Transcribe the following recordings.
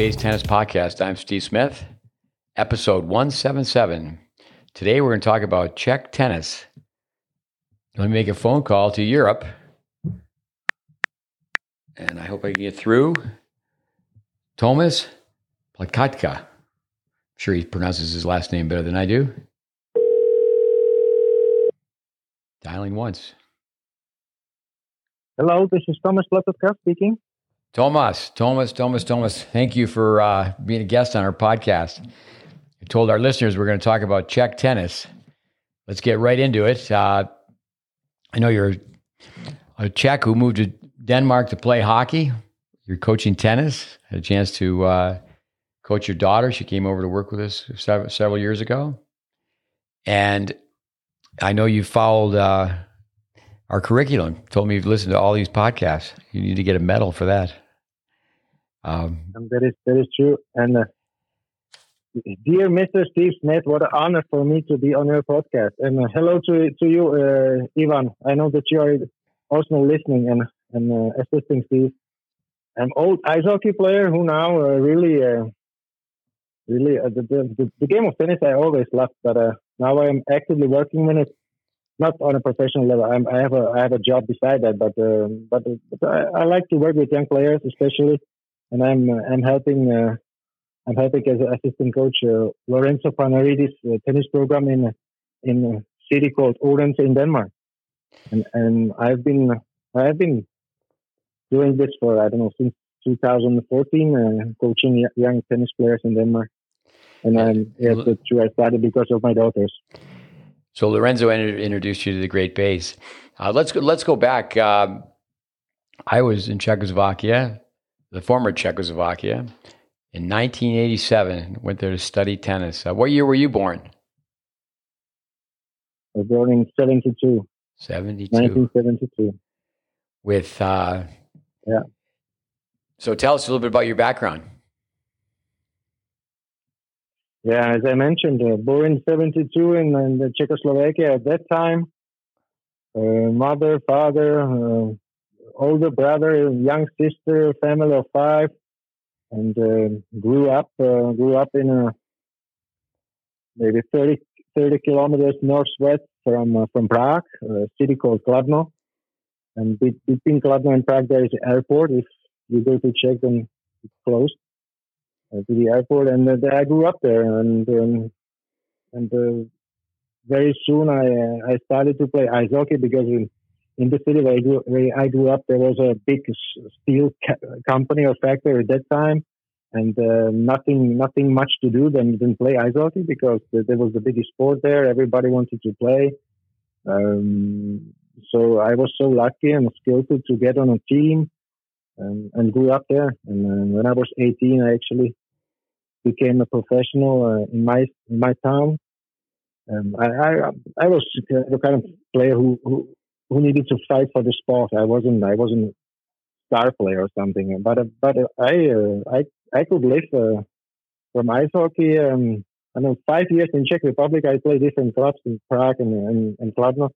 Base Tennis Podcast. I'm Steve Smith, episode 177. Today we're going to talk about Czech tennis. Let me make a phone call to Europe. And I hope I can get through. Thomas Placatka. I'm sure he pronounces his last name better than I do. Dialing once. Hello, this is Thomas Placatka speaking. Thomas, Thomas, Thomas, Thomas, thank you for uh, being a guest on our podcast. I told our listeners we're going to talk about Czech tennis. Let's get right into it. Uh, I know you're a Czech who moved to Denmark to play hockey. You're coaching tennis. Had a chance to uh, coach your daughter. She came over to work with us several, several years ago. And I know you followed uh, our curriculum. Told me you've listened to all these podcasts. You need to get a medal for that. Um, that is that is true. And uh, dear Mr. Steve Smith, what an honor for me to be on your podcast. And uh, hello to to you, uh, Ivan. I know that you are also listening and and uh, assisting Steve. I'm old ice hockey player who now uh, really uh, really the, the, the game of tennis I always loved, but now I'm actively working in it not on a professional level. I'm, i have a I have a job beside that, but but, but I, I, like to work with young players, especially, and I'm I'm helping uh, I'm helping as an assistant coach uh, Lorenzo Panaridis uh, tennis program in in a city called Odense in Denmark, and and I've been I've been doing this for I don't know since 2014, uh, coaching young tennis players in Denmark, and um, yes, that's true. I started because of my daughters. So Lorenzo introduced you to the great base. Uh, let's go. Let's go back. Um, I was in Czechoslovakia, the former Czechoslovakia, in 1987. Went there to study tennis. Uh, what year were you born? I was born in 72. 72. 1972. With uh, yeah. So tell us a little bit about your background. Yeah, as I mentioned, uh, born in 72 in, in Czechoslovakia at that time. Uh, mother, father, uh, older brother, young sister, family of five, and uh, grew up uh, grew up in a maybe 30, 30 kilometers northwest from uh, from Prague, a city called Kladno. And between Kladno and Prague, there is an airport. If you go to Czech, then it's closed. Uh, to the airport, and uh, I grew up there, and um, and uh, very soon I I started to play ice hockey because in the city where I, grew, where I grew up there was a big steel ca- company or factory at that time, and uh, nothing nothing much to do than than play ice hockey because there was the biggest sport there. Everybody wanted to play. Um, so I was so lucky and skillful to get on a team and, and grew up there. And uh, when I was 18, I actually became a professional uh, in my in my town. Um, I, I, I was the kind of player who, who who needed to fight for the sport. I wasn't I wasn't star player or something, but uh, but uh, I uh, I I could live uh, from ice hockey. Um, I know five years in Czech Republic. I played different clubs in Prague and and, and Kladno,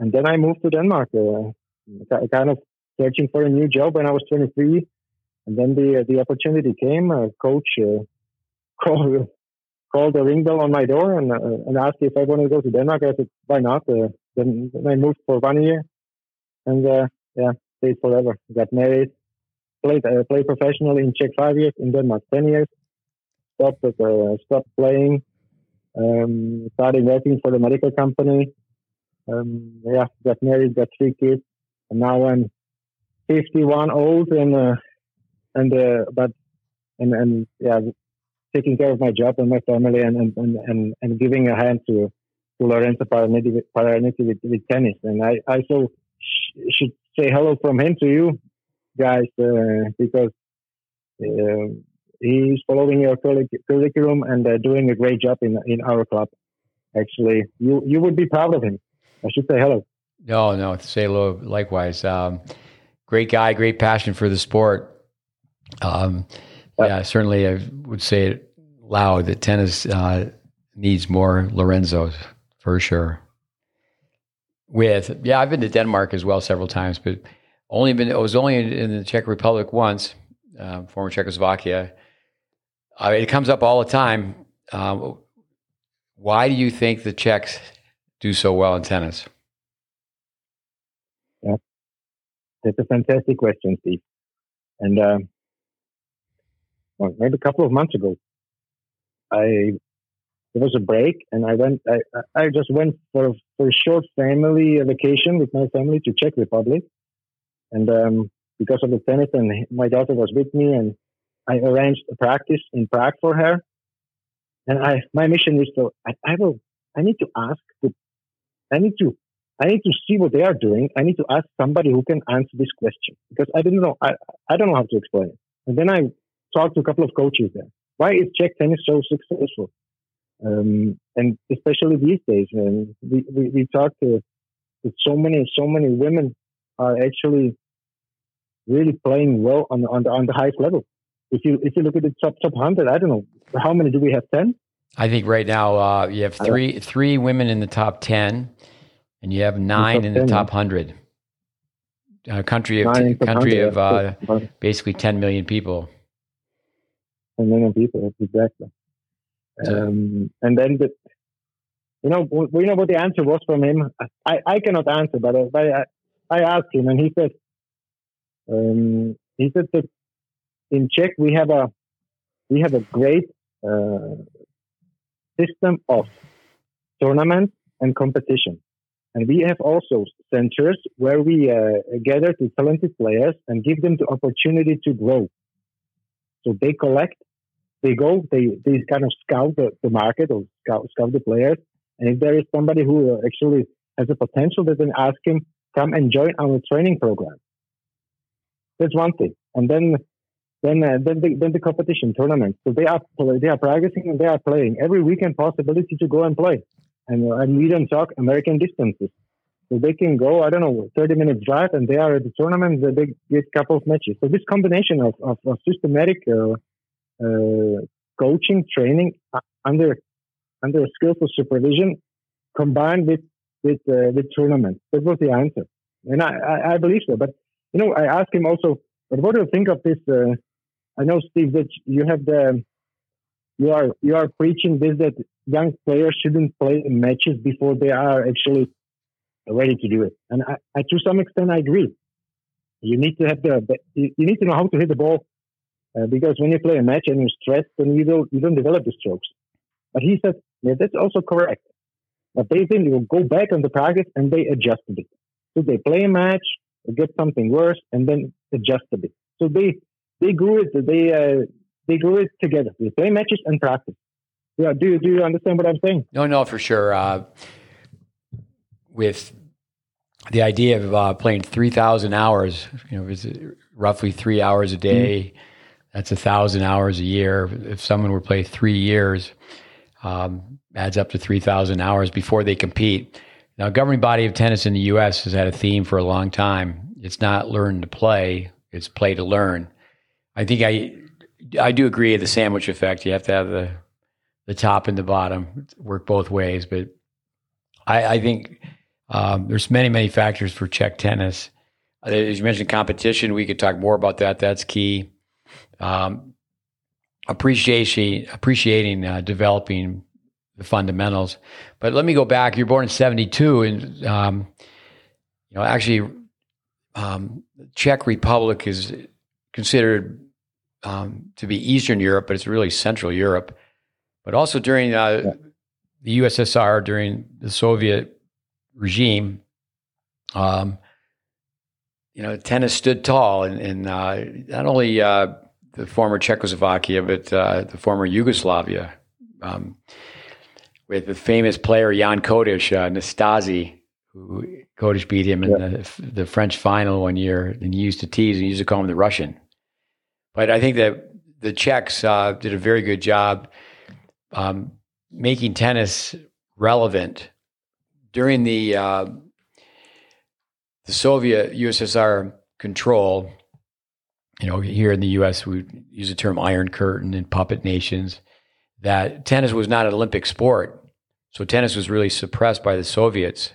and then I moved to Denmark. Uh, kind of searching for a new job when I was 23, and then the the opportunity came. coach called called the ring bell on my door and uh, and asked if I wanted to go to Denmark. I said, why not? Uh, then, I moved for one year, and uh, yeah, stayed forever. Got married, played uh, played professionally in Czech five years, in Denmark ten years. Stopped uh, stopped playing. Um, started working for the medical company. Um, yeah, got married, got three kids, and now I'm 51 old and uh, and uh, but and and yeah taking care of my job and my family and and, and, and, giving a hand to Lorenzo Paraniti, with, with tennis. And I also sh- should say hello from him to you guys uh, because uh, he's following your curriculum and uh, doing a great job in in our club. Actually, you you would be proud of him. I should say hello. No, no, say hello. Likewise, um, great guy, great passion for the sport. Um, yeah, certainly I would say it loud that tennis uh, needs more Lorenzos for sure. With yeah, I've been to Denmark as well several times, but only been I was only in, the Czech Republic once, uh, former Czechoslovakia. uh, it comes up all the time. Um, why do you think the Czechs do so well in tennis? Yeah, that's a fantastic question, Steve. And uh, well, maybe a couple of months ago, I there was a break, and I went. I I just went for for a short family vacation with my family to Czech Republic, and um, because of the tennis, and my daughter was with me, and I arranged a practice in Prague for her. And I, my mission is to, I, I will, I need to ask, I need to, I need to see what they are doing. I need to ask somebody who can answer this question because I didn't know, I, I don't know how to explain it. And then I talked to a couple of coaches there. Why is Czech tennis so successful? Um, and especially these days, and we, we, we talk to, to so many, so many women are actually really playing well on, on the, on the highest level if you if you look at the top top hundred, I don't know how many do we have? Ten. I think right now uh, you have three three women in the top ten, and you have nine in the top, in the top hundred. A country of t- country of uh, basically ten million people. Ten million people, exactly. Um, and then the, you know, we know what the answer was from him. I, I cannot answer, but, uh, I, I asked him, and he said, um, he said that in Czech we have a we have a great uh, system of tournament and competition, and we have also centers where we uh, gather the talented players and give them the opportunity to grow. So they collect, they go, they they kind of scout the, the market or scout, scout the players, and if there is somebody who actually has a potential, they then ask him come and join our training program. That's one thing, and then then uh, then the, then the competition tournament. So they are they are practicing and they are playing every weekend. Possibility to go and play, and uh, and we don't talk American distances. So they can go, I don't know, 30 minutes drive, and they are at the tournament. They get a couple of matches. So this combination of, of, of systematic uh, uh, coaching, training uh, under under skillful supervision, combined with with uh, with tournament. That was the answer, and I, I, I believe so. But you know, I asked him also, but what do you think of this uh, I know, Steve, that you have the you are you are preaching this that young players shouldn't play matches before they are actually ready to do it, and I, I to some extent I agree. You need to have the you need to know how to hit the ball uh, because when you play a match and you're stressed, then you don't you don't develop the strokes. But he said, yeah, that's also correct. But they then you go back on the practice and they adjust a bit. So they play a match, get something worse, and then adjust a bit. So they they grew it. They uh, they grew it together. They play matches and practice. Yeah, do you do you understand what I'm saying? No, no, for sure. Uh, with the idea of uh, playing three thousand hours, you know, roughly three hours a day. Mm-hmm. That's a thousand hours a year. If someone were to play three years, um, adds up to three thousand hours before they compete. Now, governing body of tennis in the U.S. has had a theme for a long time. It's not learn to play; it's play to learn. I think I I do agree with the sandwich effect. You have to have the the top and the bottom work both ways. But I, I think um, there's many many factors for Czech tennis. Uh, as you mentioned, competition. We could talk more about that. That's key. Um, appreciation, appreciating, uh, developing the fundamentals. But let me go back. You're born in '72, and um, you know actually, um, Czech Republic is considered um, to be Eastern Europe, but it's really Central Europe. But also during uh, yeah. the USSR, during the Soviet regime, um, you know, tennis stood tall, and, and uh, not only uh, the former Czechoslovakia, but uh, the former Yugoslavia, um, with the famous player Jan Kodeš, uh, Nastase, who Kodeš beat him in yeah. the, the French final one year, and he used to tease and he used to call him the Russian. But I think that the Czechs uh, did a very good job um, making tennis relevant during the uh, the Soviet USSR control. You know, here in the U.S., we use the term "Iron Curtain" and puppet nations. That tennis was not an Olympic sport, so tennis was really suppressed by the Soviets.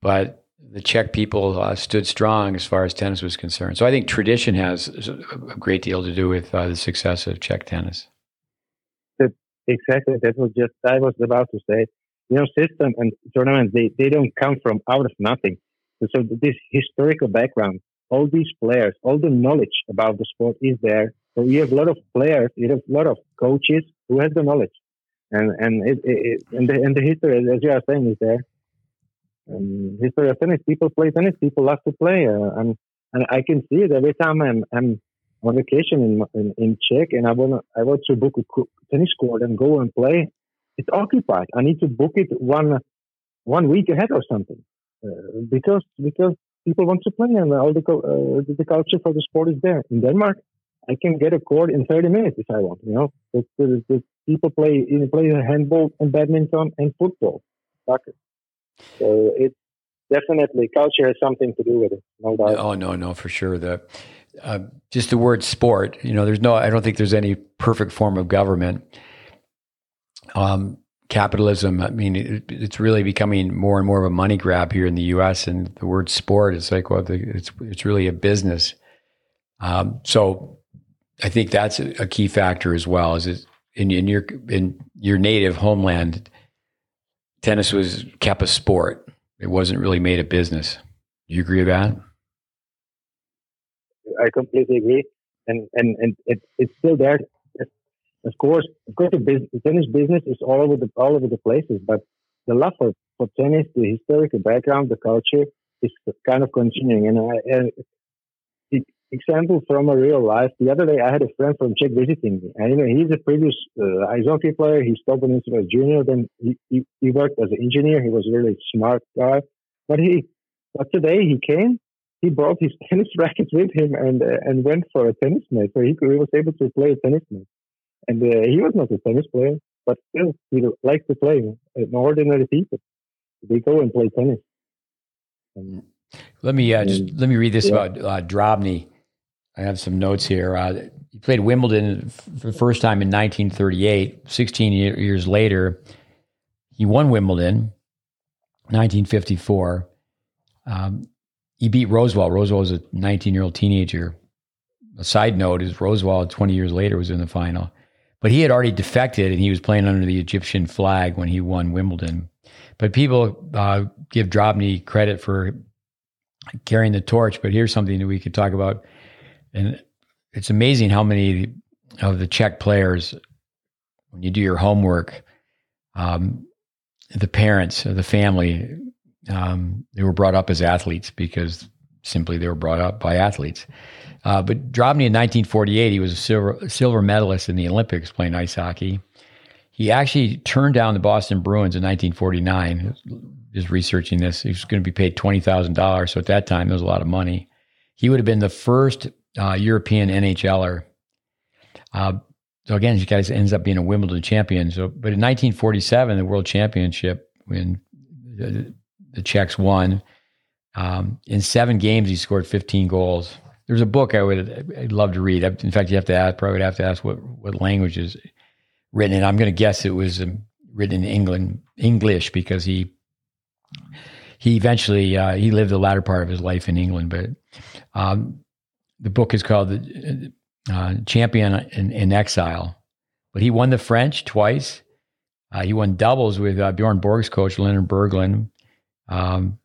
But the Czech people uh, stood strong as far as tennis was concerned. So I think tradition has a great deal to do with uh, the success of Czech tennis. exactly. That was just I was about to say. You know, system and tournaments they, they don't come from out of nothing. So this historical background, all these players, all the knowledge about the sport is there. So you have a lot of players, you have a lot of coaches who has the knowledge, and and it, it, and the and the history, as you are saying, is there. History of tennis, people play tennis, people love to play, uh, and and I can see it every time I'm I'm on vacation in in, in Czech, and I want I want to book a tennis court and go and play. It's occupied. I need to book it one one week ahead or something uh, because because people want to play and all the uh, the culture for the sport is there. In Denmark, I can get a court in 30 minutes if I want. You know, the, people play play handball and badminton and football, soccer. So it's definitely culture has something to do with it. No doubt. Oh no, no, for sure. The uh, just the word sport. You know, there's no. I don't think there's any perfect form of government. Um, capitalism. I mean, it, it's really becoming more and more of a money grab here in the U.S. And the word sport is like, well, it's it's really a business. Um, so, I think that's a, a, key factor as well. Is it in, in your in your native homeland, tennis was kept a sport. It wasn't really made a business. Do you agree with that? I completely agree, and and and it, it's still there. Of course, of course, the, business, the tennis business is all over the all over the places, but the love for, for tennis, the historical background, the culture is kind of continuing. And I, example from a real life. The other day, I had a friend from Czech visiting me, and you know, he's a previous uh, ice hockey player. He stopped when he was junior. Then he, he, he worked as an engineer. He was a really smart guy. But he, but today he came. He brought his tennis racket with him and uh, and went for a tennis match. So he, he was able to play a tennis match. And uh, he was not a tennis player, but still he likes to play. An ordinary people, they go and play tennis. And, let me uh, just let me read this yeah. about uh, Drobny. I have some notes here. Uh, he played Wimbledon for the first time in 1938. 16 years later, he won Wimbledon, 1954. Um, he beat Rosewall. Rosewall was a 19 year old teenager. A side note is Rosewall, 20 years later, was in the final. But he had already defected and he was playing under the Egyptian flag when he won Wimbledon. But people uh, give Drobny credit for carrying the torch. But here's something that we could talk about and it's amazing how many of the Czech players, when you do your homework, um, the parents, the family, um, they were brought up as athletes because simply they were brought up by athletes. Uh, but Drobny in 1948, he was a silver, silver medalist in the Olympics playing ice hockey. He actually turned down the Boston Bruins in 1949. Just researching this, he was going to be paid twenty thousand dollars. So at that time, there was a lot of money. He would have been the first uh, European NHLer. Uh, so again, he guys ends up being a Wimbledon champion. So, but in 1947, the World Championship, when the, the Czechs won, um, in seven games he scored 15 goals. There's a book I would I'd love to read. In fact, you have to ask, probably have to ask what what language is written in. I'm going to guess it was um, written in England English because he he eventually uh, he lived the latter part of his life in England, but um, the book is called the uh, Champion in, in, Exile. But he won the French twice. Uh, he won doubles with uh, Bjorn Borg's coach Lennart Bergelin, um,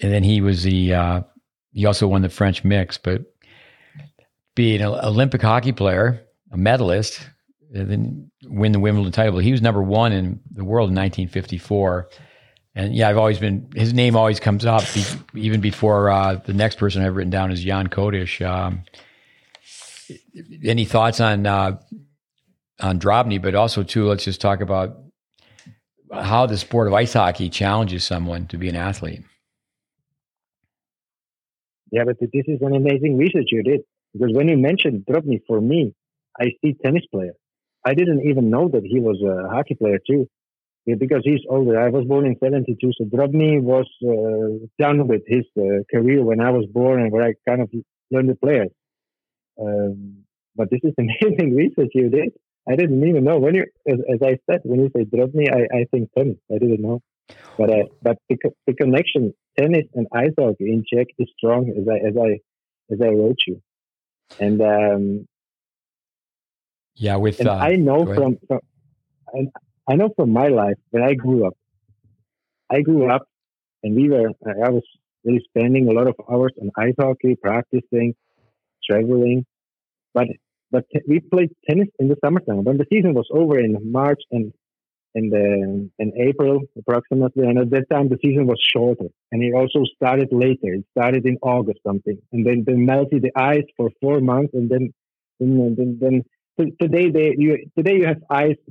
and then he was the uh, he also won the French mix. But being an Olympic hockey player, a medalist, and then win the Wimbledon title. He was number one in the world in 1954. And yeah, I've always been his name always comes up be, even before uh, the next person I've written down is Jan Kodeš. Um, any thoughts on uh, on Drobny, but also too, let's just talk about how the sport of ice hockey challenges someone to be an athlete. Yeah, but this is an amazing research you did because when you mentioned Drobny, for me, I see tennis player. I didn't even know that he was a hockey player too because he's older. I was born in 72, so Drobny was uh, done with his uh, career when I was born and where I kind of learned to play. Um, but this is amazing research you did. I didn't even know when you, as, as I said, when you say Drobny, I, I think tennis. I didn't know, but uh, but the, the connection tennis and ice hockey in Czech is strong as I as I as I wrote you, and um, yeah, with and uh, I know from, from I know from my life when I grew up, I grew up and we were, I was really spending a lot of hours on ice hockey, practicing, traveling. But, but we played tennis in the summertime. When the season was over in March and in the in April approximately, and at that time the season was shorter, and it also started later. It started in August something, and then they melted the ice for four months, and then then then, then today they you today you have ice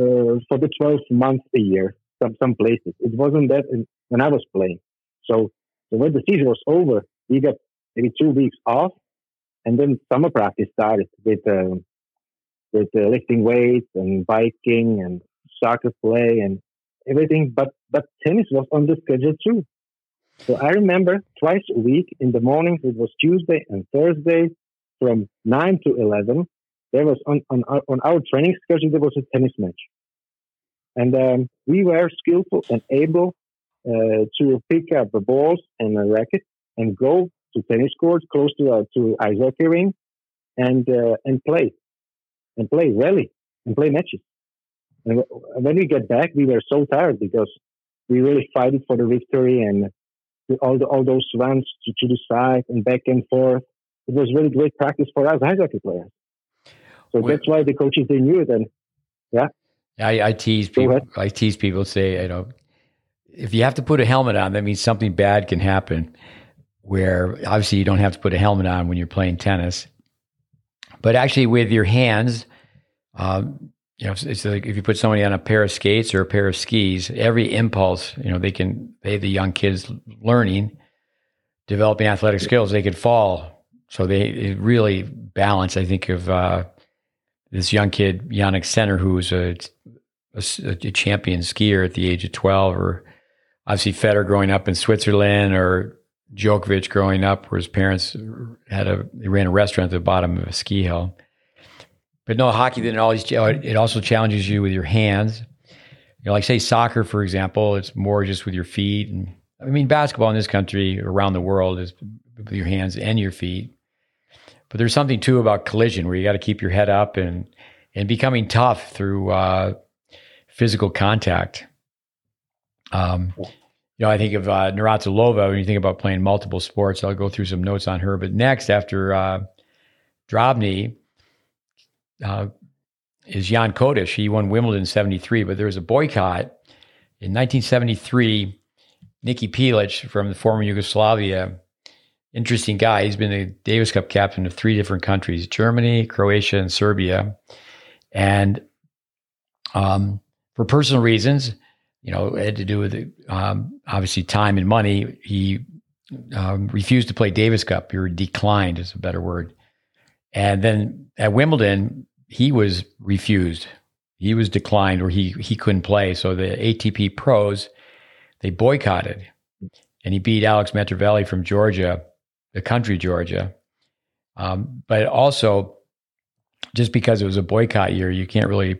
uh, for the 12 months a year. Some some places it wasn't that in, when I was playing. So, so when the season was over, we got maybe two weeks off, and then summer practice started with uh, with uh, lifting weights and biking and soccer play and everything. But but tennis was on the schedule too. So I remember twice a week in the mornings. It was Tuesday and Thursday from nine to eleven. There was on on our, on our training schedule there was a tennis match, and um, we were skillful and able uh, to pick up the balls and a racket and go to tennis courts close to uh, to ice hockey ring and uh, and play and play rally and play matches. And when we get back, we were so tired because we really fight for the victory and all the, all those runs to, to the side and back and forth. It was really great practice for us ice hockey players. So well, that's why the coaches they knew it. And yeah, I, I tease people. I tease people say, you know, if you have to put a helmet on, that means something bad can happen. Where obviously you don't have to put a helmet on when you're playing tennis, but actually with your hands, um, you know, it's like if you put somebody on a pair of skates or a pair of skis, every impulse, you know, they can, they, the young kids learning, developing athletic skills, they could fall. So they really balance, I think, of uh, this young kid, Jannik Sinner, who was a, a, a, champion skier at the age of 12, or obviously Federer growing up in Switzerland, or Djokovic growing up where his parents had a, they ran a restaurant at the bottom of a ski hill but no, hockey then always it also challenges you with your hands. You know, like say soccer, for example, it's more just with your feet. And I mean, basketball in this country, around the world, is with your hands and your feet. But there's something too about collision where you got to keep your head up and and becoming tough through uh, physical contact. Um, you know, I think of uh, when you think about playing multiple sports. I'll go through some notes on her. But next, after uh, Drobny, uh, is Jan Kodeš. He won Wimbledon in 73, but there was a boycott. In 1973, Nikki Pilic from the former Yugoslavia, interesting guy. He's been the Davis Cup captain of three different countries Germany, Croatia, and Serbia. And um, for personal reasons, you know, it had to do with um, obviously time and money. He um, refused to play Davis Cup, or declined is a better word. And then at Wimbledon, he was refused. He was declined or he he couldn't play. So the ATP pros, they boycotted. And he beat Alex Metreveli from Georgia, the country Georgia. Um, but also, just because it was a boycott year, you can't really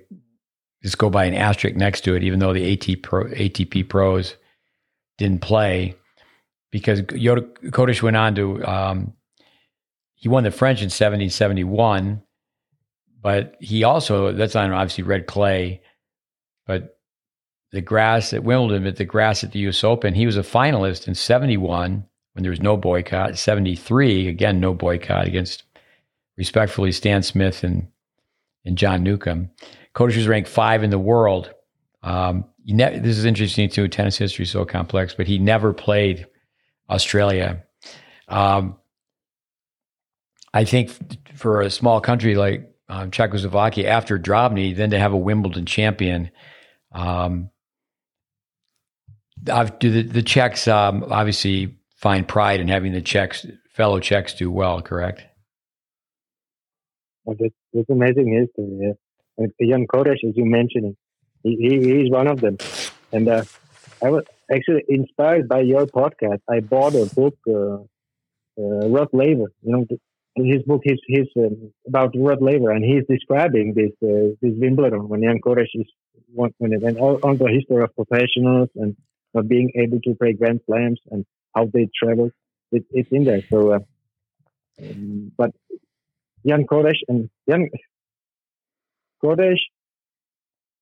just go by an asterisk next to it, even though the AT pro, ATP pros didn't play. Because Yoda went on to um, he won the French in 1771, but he also, that's on obviously red clay, but the grass at Wimbledon, but the grass at the US Open, he was a finalist in 71 when there was no boycott. 73, again, no boycott against respectfully Stan Smith and, and John Newcombe. Kodeš was ranked five in the world. Um, ne- this is interesting too. Tennis history is so complex, but he never played Australia. Um, I think for a small country like um, Czechoslovakia, after Drobny, then to have a Wimbledon champion, um, do the, the Czechs um, obviously find pride in having the Czechs, fellow Czechs, do well, correct? Well, amazing history. Yeah. Jan Kodeš, as you mentioned, he, he, he's one of them. And uh, I was actually inspired by your podcast. I bought a book, uh, uh, Rod Laver, you know, his book, he's, he's um, about Rod Laver, and he's describing this uh, this Wimbledon when Jan Kodeš is one, it went on the history of professionals and not being able to play Grand Slams and how they travel. It, it's in there. So, uh, um, but Jan Kodeš and Jan Kodeš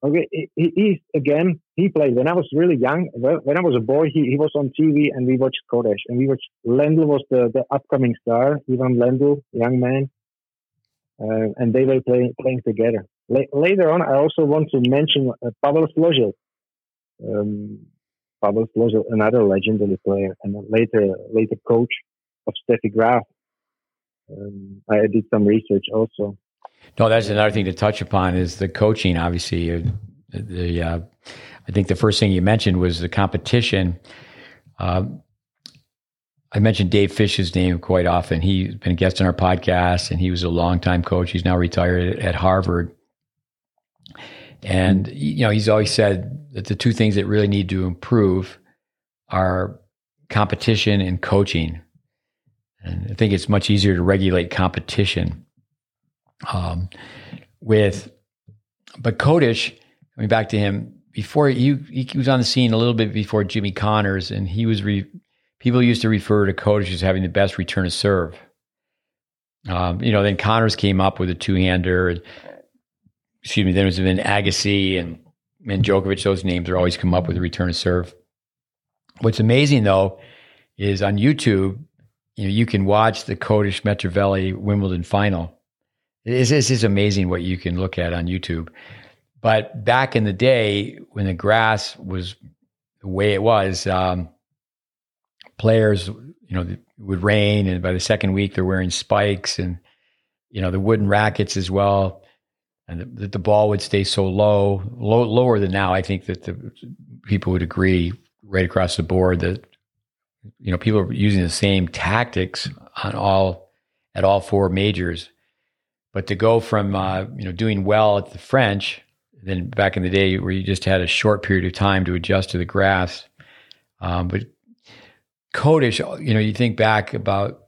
Okay, he, he's again. He played when I was really young. When I was a boy, he, he was on TV and we watched Kodeš and we watched. Lendl was the, the upcoming star. Ivan Lendl, young man, uh, and they were playing playing together. La- later on, I also want to mention uh, Pavel Složil. Um, Pavel Složil, another legendary player and later later coach of Steffi Graf. Um, I did some research also. No, that's another thing to touch upon is the coaching. Obviously, uh, the uh, I think the first thing you mentioned was the competition. Uh, I mentioned Dave Fish's name quite often. He's been a guest on our podcast, and he was a longtime coach. He's now retired at Harvard, and you know he's always said that the two things that really need to improve are competition and coaching. And I think it's much easier to regulate competition um, with, but Kodeš, coming back to him, before he, he was on the scene a little bit before Jimmy Connors, and he was re, people used to refer to Kodeš as having the best return to serve. Um, you know, then Connors came up with a two hander. And, excuse me, then it was been Agassi and and Djokovic. Those names are always come up with a return to serve. What's amazing though is on YouTube, you know, you can watch the Kodeš Metreveli Wimbledon final it's, it's just amazing what you can look at on YouTube. But back in the day, when the grass was the way it was, um, players, you know, it would rain, and by the second week, they're wearing spikes and, you know, the wooden rackets as well. And the, the ball would stay so low, low, lower than now. I think that the people would agree right across the board that, you know, people are using the same tactics on all, at all four majors but to go from uh, you know doing well at the French, then back in the day where you just had a short period of time to adjust to the grass, um, but Kodeš, you know, you think back about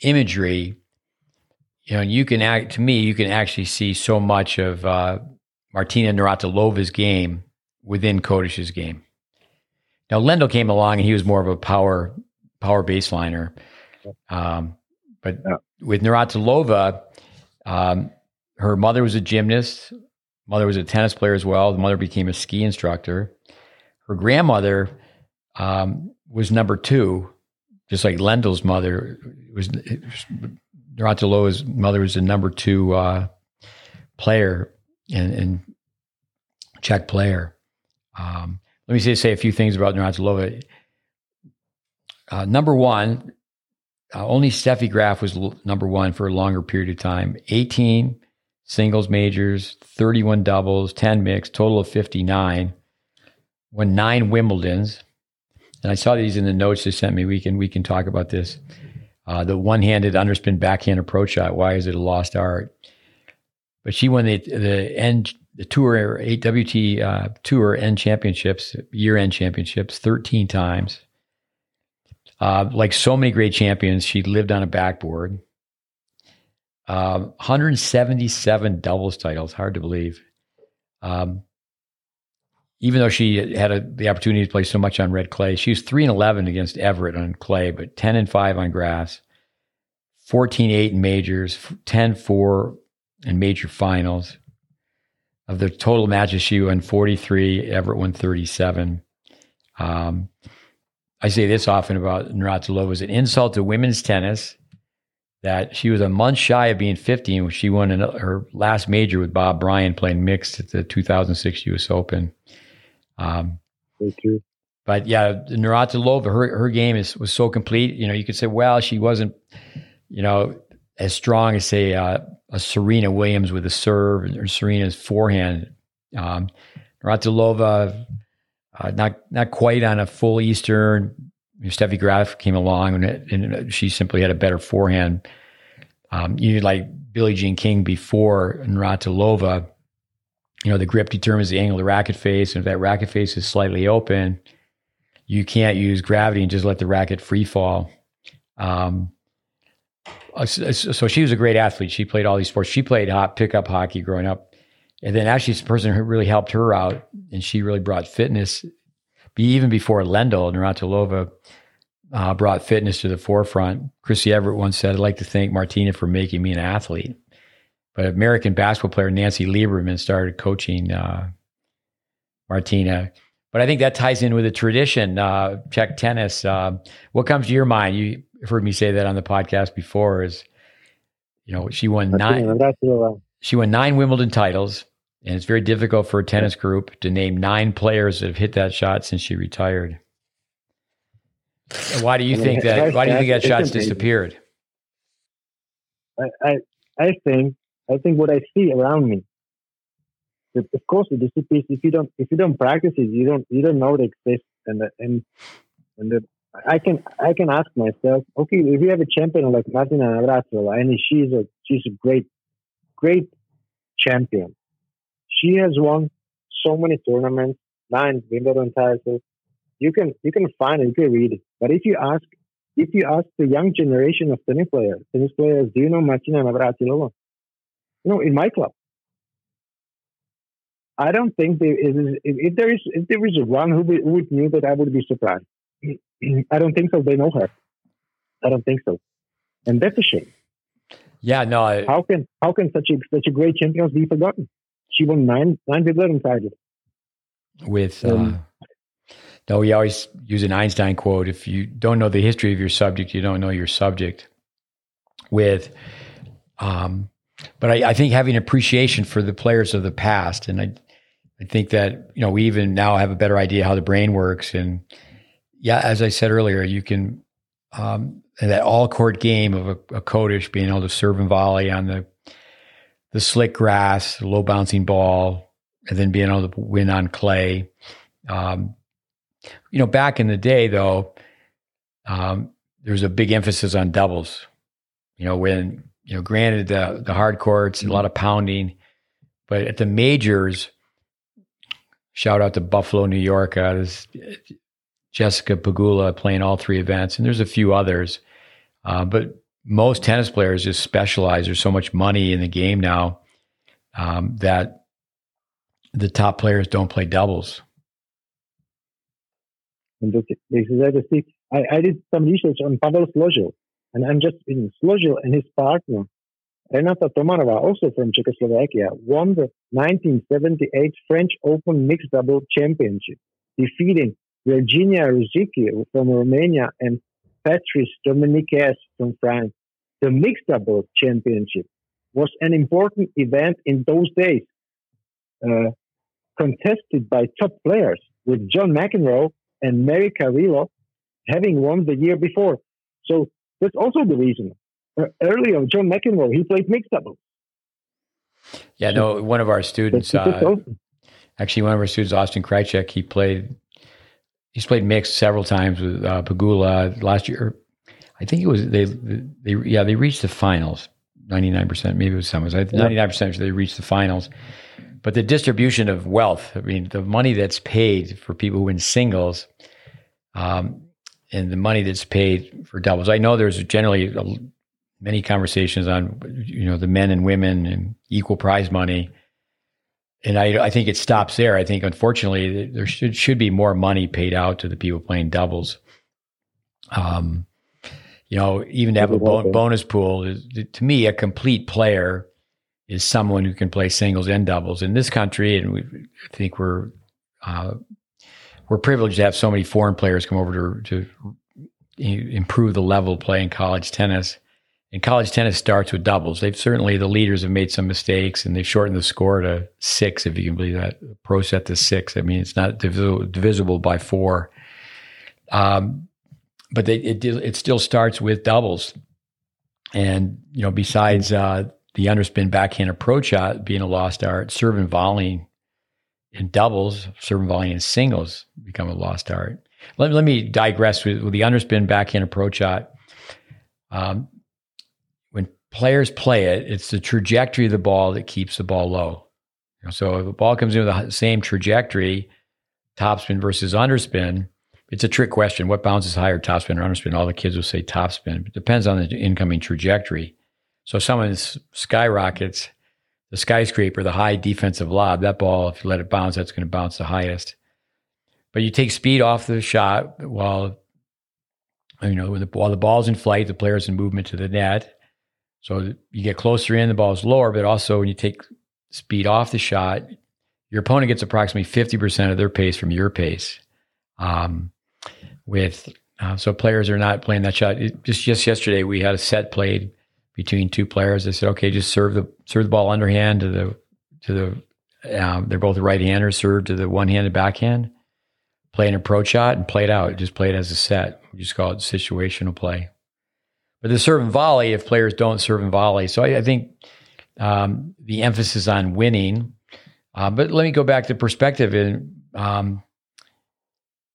imagery, you know, you can act to me, you can actually see so much of uh, Martina Navratilova's game within Kodeš's game. Now Lendl came along and he was more of a power power baseliner, um, but yeah. with Navratilova um, her mother was a gymnast. Mother was a tennis player as well. The mother became a ski instructor. Her grandmother um, was number two, just like Lendl's mother was. Navratilova's mother was a number two uh, player and, Czech player. Um, let me say, say a few things about Navratilova. Uh, number one, uh, only Steffi Graf was l- number one for a longer period of time. 18 singles majors, 31 doubles, 10 mixed, total of 59. Won nine Wimbledons. And I saw these in the notes they sent me. We can we can talk about this. Uh, the one-handed underspin backhand approach shot. Why is it a lost art? But she won the the end the tour eight WT uh, tour end championships, year end championships, thirteen times. Uh, like so many great champions, she lived on a backboard. Uh, 177 doubles titles, hard to believe. Um, even though she had a, the opportunity to play so much on red clay, she was 3 and 11 against Evert on clay, but 10 and 5 on grass, 14 8 in majors, 10 4 in major finals. Of the total matches, she won 43, Evert won 37. Um, I say this often about Navratilova was an insult to women's tennis that she was a month shy of being 50 when she won her last major with Bob Bryan playing mixed at the 2006 U.S. Open. Um, Thank you. But yeah, Navratilova, her her game is was so complete. You know, you could say, well, she wasn't, you know, as strong as say uh, a Serena Williams with a serve or Serena's forehand. Um, Navratilova uh, not not quite on a full Eastern. Steffi Graf came along and, it, and, she simply had a better forehand. Um, you like Billie Jean King before Navratilova. You know, the grip determines the angle of the racket face, and if that racket face is slightly open, you can't use gravity and just let the racket free fall. Um, uh, so she was a great athlete. She played all these sports. She played hot pickup hockey growing up. And then actually, the person who really helped her out, and she really brought fitness, even before Lendl, Navratilova uh, brought fitness to the forefront. Chrissy Everett once said, I'd like to thank Martina for making me an athlete. But American basketball player Nancy Lieberman started coaching uh, Martina. But I think that ties in with the tradition, uh, Czech tennis. Uh, what comes to your mind? You heard me say that on the podcast before. Is you know she won nine. She won nine Wimbledon titles, and it's very difficult for a tennis group to name nine players that have hit that shot since she retired. Why do you think that? Why do you think that shot's disappeared? I, I, I think I think what I see around me. That of course, it disappears if you don't if you don't practice it. You don't you don't know it exists, and and and the, I can I can ask myself, okay, if you have a champion like Martina Navratilova, and she's a she's a great great champion. She has won so many tournaments, nine Wimbledon titles, you can you can find it, you can read it. But if you ask if you ask the young generation of tennis players, tennis players, do you know Martina Navratilova? You know, in my club. I don't think there is if there is if there is one who would knew that I would be surprised. I don't think so. They know her. I don't think so, and that's a shame. Yeah, no. I, how can how can such a such a great champion be forgotten? She won nine nine Wimbledon titles with um, no, we always use an Einstein quote. If you don't know the history of your subject, you don't know your subject. With, um, but I, I think having appreciation for the players of the past, and I, I think that you know we even now have a better idea how the brain works, and yeah, as I said earlier, you can um, that all court game of a, a Kodeš being able to serve and volley on the the slick grass, the low bouncing ball, and then being able to win on clay. Um, you know, back in the day, though, um, there was a big emphasis on doubles. You know, when you know, granted the the hard courts, and a lot of pounding, but at the majors, shout out to Buffalo, New York. Uh, there's Jessica Pegula playing all three events, and there's a few others, uh, but most tennis players just specialize. There's so much money in the game now um, that the top players don't play doubles. And this is I, I, did some research on Pavel Složil, and I'm just in Složil and his partner, Renata Tomanova, also from Czechoslovakia, won the 1978 French Open Mixed Double Championship, defeating Virginia Ruzici from Romania and Patrice Dominguez from France. The Mixed Double Championship was an important event in those days, uh, contested by top players with John McEnroe and Mary Carillo having won the year before. So that's also the reason. Uh, earlier, John McEnroe, he played mixed doubles. Yeah, no, one of our students, uh, actually, one of our students, Austin Krajicek, he played, he's played mixed several times with uh, Pegula last year. I think it was, they, they, yeah, they reached the finals, 99%, maybe it was some, was 99% they reached the finals. But the distribution of wealth, I mean, the money that's paid for people who win singles, um, and the money that's paid for doubles. I know there's generally a, many conversations on, you know, the men and women and equal prize money. And I, I think it stops there. I think, unfortunately, there should should be more money paid out to the people playing doubles. Um, you know, even to have a bonus pool is, to me, a complete player is someone who can play singles and doubles in this country, and we I think we're uh, we're privileged to have so many foreign players come over to to improve the level of play in college tennis. And college tennis starts with doubles. They've certainly the leaders have made some mistakes, and they've shortened the score to six, if you can believe that. Pro set to six. I mean, it's not divisible, by four. Um, but they, it it still starts with doubles, and you know, besides uh, the underspin backhand approach shot being a lost art, serve and volleying in doubles, serve and volleying in singles become a lost art. Let, let me digress with, with the underspin backhand approach shot. Um, when players play it, it's the trajectory of the ball that keeps the ball low. So if the ball comes in with the same trajectory, topspin versus underspin, it's a trick question. What bounces higher, topspin or underspin? All the kids will say topspin. It depends on the incoming trajectory. So someone skyrockets the skyscraper, the high defensive lob, that ball, if you let it bounce, that's going to bounce the highest. But you take speed off the shot while you know while the ball's in flight, the player's in movement to the net. So you get closer in, the ball is lower, but also when you take speed off the shot, your opponent gets approximately 50% of their pace from your pace. Um, with uh, so players are not playing that shot. It, just just yesterday, we had a set played between two players. I said, okay, just serve the serve the ball underhand to the to the. Um, they're both right-handers. Serve to the one-handed backhand. Play an approach shot and play it out. Just play it as a set. We just call it situational play. But the serve and volley, if players don't serve and volley, so I, I think um, the emphasis on winning. Uh, but let me go back to perspective. And um,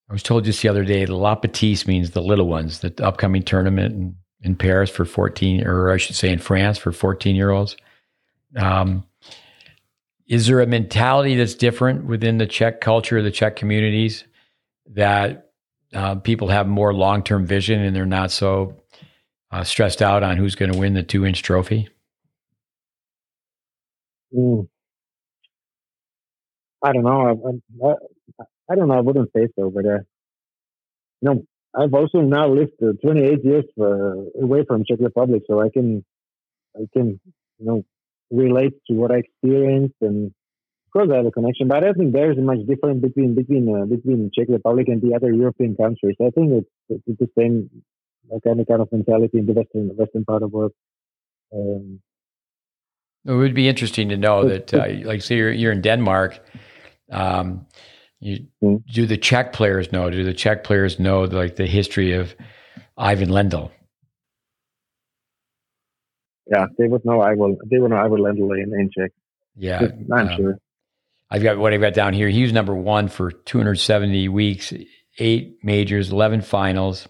I was told just the other day, La Petite means the little ones, the upcoming tournament in, in Paris for 14, or I should say in France for 14 year olds. Um, is there a mentality that's different within the Czech culture, the Czech communities, that uh, people have more long term vision and they're not so uh, stressed out on who's going to win the two inch trophy? Mm. I don't know. I, I, I don't know. I wouldn't say so, but uh, you know, I've also now lived uh, 28 years away from Czech Republic, so I can, I can, you know, relate to what I experienced, and of course I have a connection. But I don't think there is much difference between between uh, between Czech Republic and the other European countries. I think it's, it's the same of kind of mentality in the western western part of the world. Um, it would be interesting to know that, uh, like, say you're, you're in Denmark. Um, you, mm. Do the Czech players know? Do the Czech players know like the history of Ivan Lendl? Yeah, they would know. I will. They would know Ivan Lendl in, in Czech. Yeah, I'm um, sure. I've got what I've got down here. He was number one for 270 weeks, eight majors, 11 finals.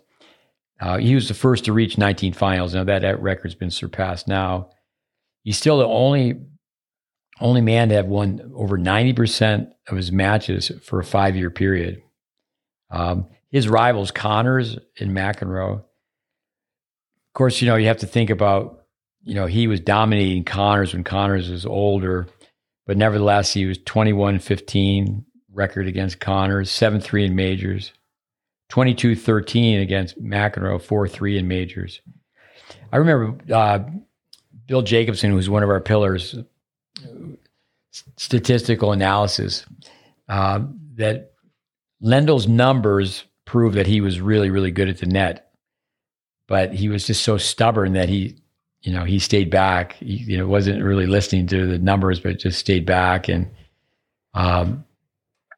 Uh, he was the first to reach 19 finals. Now that, that record's been surpassed now. He's still the only only man to have won over 90% of his matches for a five year period. Um, his rivals, Connors and McEnroe, of course, you know, you have to think about, you know, he was dominating Connors when Connors was older, but nevertheless, he was 21 15 record against Connors, 7 3 in majors, 22 13 against McEnroe, 4 3 in majors. I remember uh, Bill Jacobson, was one of our pillars, statistical analysis uh, that Lendl's numbers prove that he was really, really good at the net, but he was just so stubborn that he, you know, he stayed back. He, you know, wasn't really listening to the numbers, but just stayed back. And, um,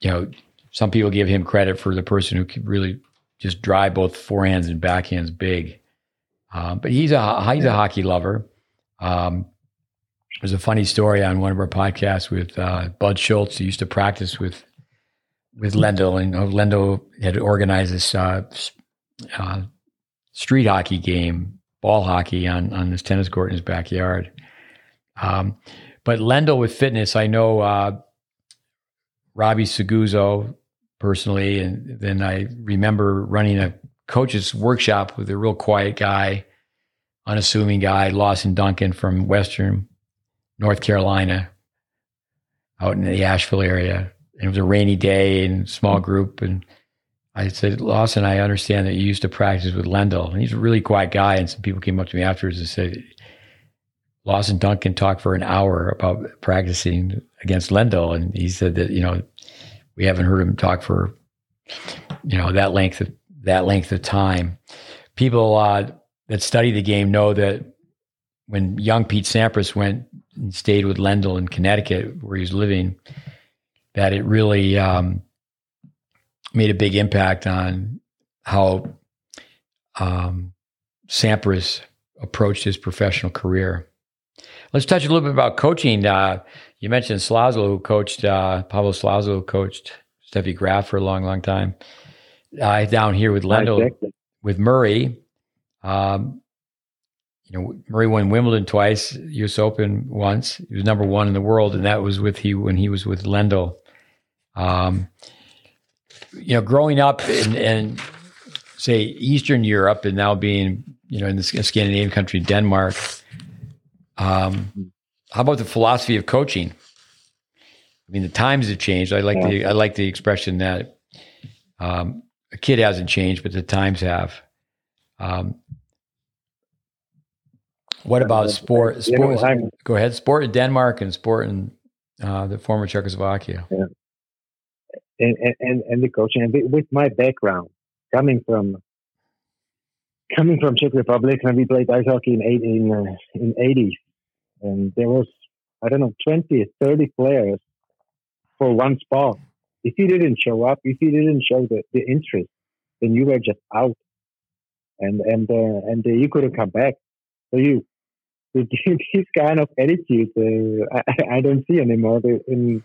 you know, some people give him credit for the person who could really just drive both forehands and backhands big. Um, but he's a he's a hockey lover. Um, there's a funny story on one of our podcasts with uh, Bud Schultz. He used to practice with with Lendl, and uh, Lendl had organized this uh, uh, street hockey game, ball hockey on on this tennis court in his backyard. Um, but Lendl with fitness, I know uh, Robbie Seguso personally, and then I remember running a coach's workshop with a real quiet guy, unassuming guy, Lawson Duncan from Western North Carolina, out in the Asheville area. And it was a rainy day and small group. And I said, Lawson, I understand that you used to practice with Lendl. And he's a really quiet guy. And some people came up to me afterwards and said, Lawson Duncan talked for an hour about practicing against Lendl. And he said that, you know, we haven't heard him talk for, you know, that length of that length of time. People uh, that study the game know that when young Pete Sampras went and stayed with Lendl in Connecticut, where he was living, that it really um, made a big impact on how um, Sampras approached his professional career. Let's touch a little bit about coaching. Uh, you mentioned Slozil, who coached uh, Pablo who coached Steffi Graf for a long, long time. Uh, down here with Lendl, with Murray. Um, you know, Murray won Wimbledon twice, U.S. Open once. He was number one in the world, and that was with he when he was with Lendl. Um, you know, growing up in, in, say Eastern Europe, and now being you know in the Scandinavian country Denmark. Um, how about the philosophy of coaching? I mean, the times have changed. I like yeah. the I like the expression that um, a kid hasn't changed, but the times have. Um, what about sport? Sport. You know, go ahead. Sport in Denmark and sport in uh, the former Czechoslovakia. Yeah. And, and and the coaching and with my background coming from coming from Czech Republic when we played ice hockey in eight, in uh, in 80s and there was I don't know 20 30 players for one spot. If you didn't show up if you didn't show the, the interest then you were just out. And and uh, and uh, you couldn't come back. So you this kind of attitude uh, I, I, don't see anymore in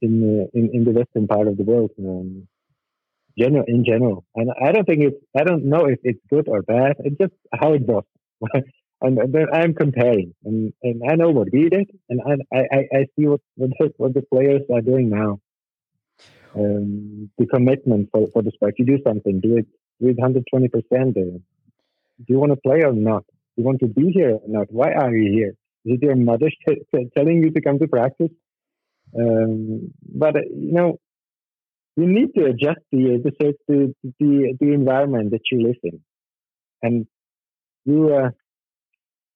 in, uh, in in the western part of the world um, general in general. And i don't think it's i don't know if it's good or bad. It's just how it was and, and i'm comparing and, and i know what we did and i i, I see what what the, what the players are doing now um, the commitment for, for the sport you do something do it with 120 percent do you want to play or not Do you want to be here or not? Why are you here? Is it your mother telling you to come to practice? Um, but uh, you know, you need to adjust the the the the, the environment that you live in, and you uh,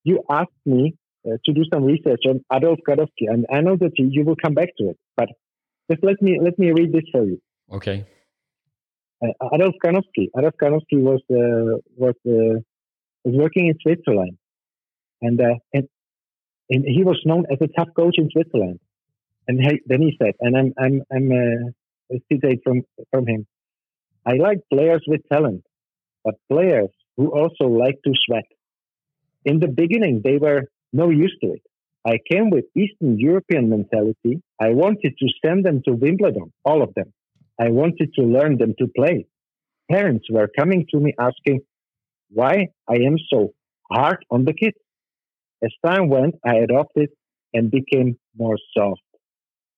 you asked me uh, to do some research on Adolf Kacovsky, and I know that you, you will come back to it. But just let me let me read this for you. Okay. Uh, Adolf Kacovsky. Adolf Kacovsky was uh, was uh, was working in Switzerland, and uh, and and he was known as a tough coach in Switzerland. And he, then he said, and I'm I'm I'm uh, citate from from him. I like players with talent, but players who also like to sweat. In the beginning, they were no use to it. I came with Eastern European mentality. I wanted to send them to Wimbledon, all of them. I wanted to learn them to play. Parents were coming to me asking, why I am so hard on the kids. As time went, I adopted and became more soft.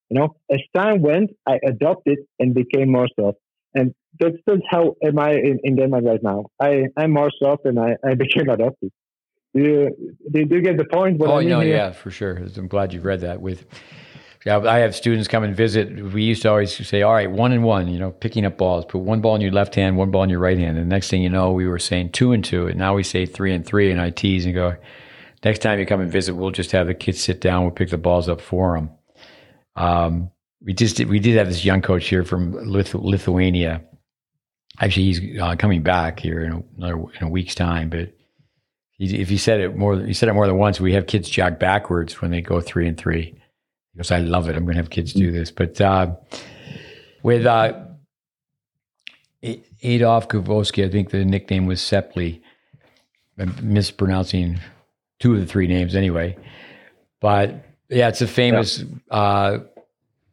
You know, as time went, I adopted and became more soft. And that's, that's how am I in, in Denmark right now. I, I'm more soft and I, I became adopted. You, do get the point? What oh, I mean no, here? yeah, for sure. I'm glad you've read that with yeah, I have students come and visit. We used to always say, all right, one and one, you know, picking up balls, put one ball in your left hand, one ball in your right hand. And the next thing you know, we were saying two and two. And now we say three and three. And I tease and go, next time you come and visit, we'll just have the kids sit down. We'll pick the balls up for them. Um, we just did, we did have this young coach here from Lithu- Lithuania. Actually, he's uh, coming back here in a, another in a week's time. But if you said it more, he said it more than once. We have kids jack backwards when they go three and three because I love it. I'm going to have kids do this. But uh, with uh, Adolf Kavoski, I think the nickname was Seppli. I'm mispronouncing two of the three names anyway. But yeah, it's a famous, yeah. uh,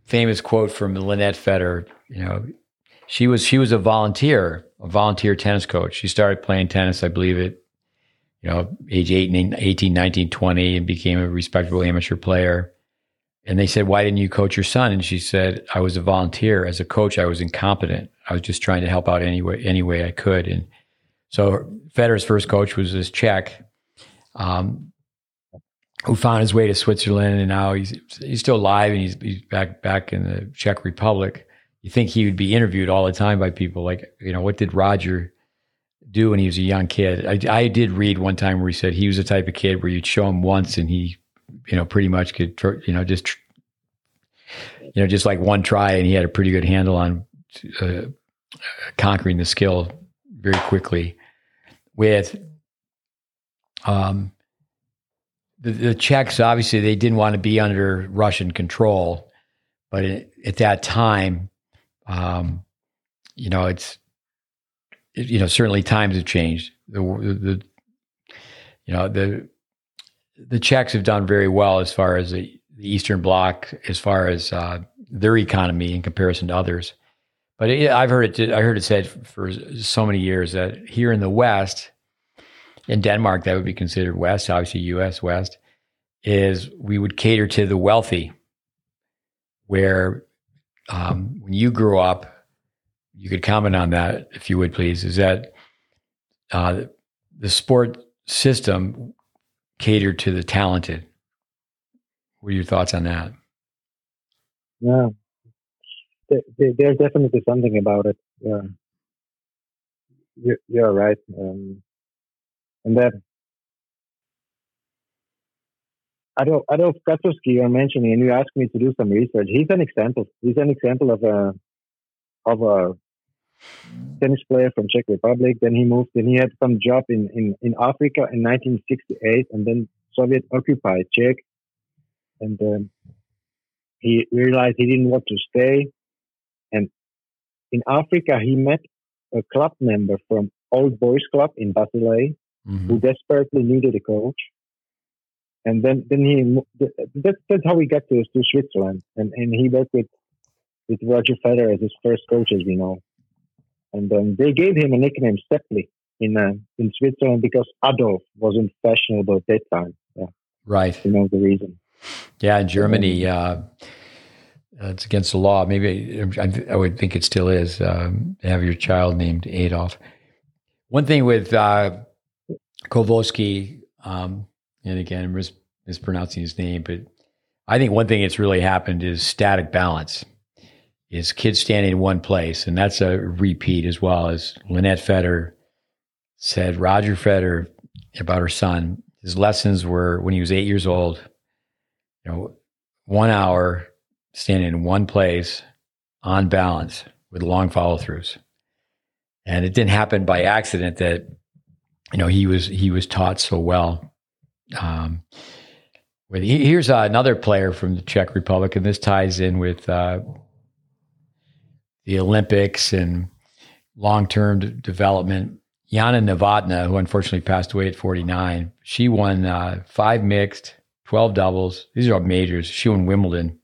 famous quote from Lynette Federer. You know, she was she was a volunteer, a volunteer tennis coach. She started playing tennis, I believe, at you know age 18, 18 19, 20, and became a respectable amateur player and they said, Why didn't you coach your son? And she said, I was a volunteer. As a coach, I was incompetent. I was just trying to help out any way, any way I could. And so Federer's first coach was this Czech um, who found his way to Switzerland. And now he's, he's still alive and he's, he's back, back in the Czech Republic. You think he would be interviewed all the time by people like, you know, what did Roger do when he was a young kid? I, I did read one time where he said he was the type of kid where you'd show him once and he you know, pretty much could, you know, just, you know, just like one try and he had a pretty good handle on uh, conquering the skill very quickly with, um, the, the Czechs, obviously, they didn't want to be under Russian control, but at that time, um, you know, it's, it, you know, certainly times have changed. The, the, you know, the the Czechs have done very well as far as the, the Eastern Bloc, as far as uh, their economy in comparison to others. But it, I've heard it. I heard it said for so many years that here in the West, in Denmark, that would be considered West, obviously U.S. West, is we would cater to the wealthy. Where um, when you grew up, you could comment on that if you would please. Is that uh, the sport system catered to the talented. What are your thoughts on that? Yeah, there's definitely something about it. Yeah, you're right. Um, and then Adolf, Adolf Kacovsky you're mentioning, and you asked me to do some research. He's an example. He's an example of a of a tennis player from Czech Republic. Then he moved, and he had some job in, in, in Africa in 1968, and then Soviet occupied Czech, and um, he realized he didn't want to stay, and in Africa he met a club member from Old Boys Club in Basilea, mm-hmm. who desperately needed a coach. And then, then he that's that's how we got to, to Switzerland, and and he worked with with Roger Federer as his first coach, as we know. And um, they gave him a nickname, Seppli, in uh, in Switzerland because Adolf wasn't fashionable at that time. Yeah. Right. You know the reason. Yeah, in Germany, uh, it's against the law. Maybe I, I, would think it still is. Um, to have your child named Adolf. One thing with uh, Kowalski, um, and again, I'm mis- mispronouncing his name, but I think one thing that's really happened is static balance is kids standing in one place. And that's a repeat as well as Lynette Federer said, Roger Federer about her son, his lessons were when he was eight years old, you know, one hour standing in one place on balance with long follow throughs. And it didn't happen by accident that, you know, he was, he was taught so well. Um, with, here's uh, another player from the Czech Republic, and this ties in with uh, the Olympics and long term d- development. Jana Novotná, who unfortunately passed away at 49, she won uh, five mixed, 12 doubles. These are all majors. She won Wimbledon.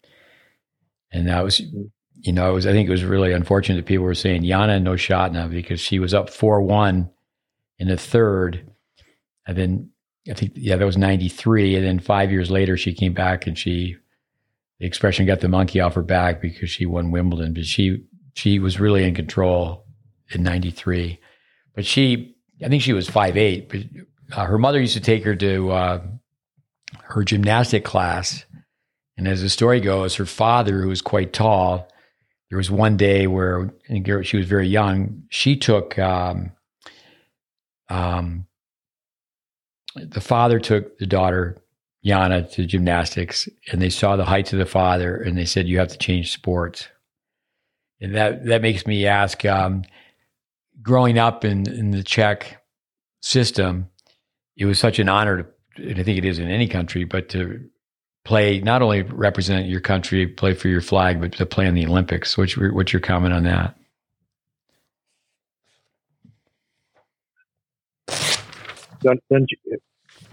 And that was, you know, it was, I think it was really unfortunate that people were saying Jana Novotná because she was up 4 1 in the third. And then I think, yeah, that was 93. And then five years later, she came back and she, the expression got the monkey off her back because she won Wimbledon. But she she was really in control in 93. But she, I think she was five eight. but uh, her mother used to take her to uh, her gymnastic class. And as the story goes, her father, who was quite tall, there was one day where she was very young. She took, um, um, the father took the daughter, Jana to gymnastics, and they saw the heights of the father, and they said, You have to change sports and that that makes me ask. Um, growing up in in the Czech system, it was such an honor to, and I think it is in any country, but to play not only represent your country, play for your flag, but to play in the Olympics. What's your, what's your comment on that? Don't, don't you,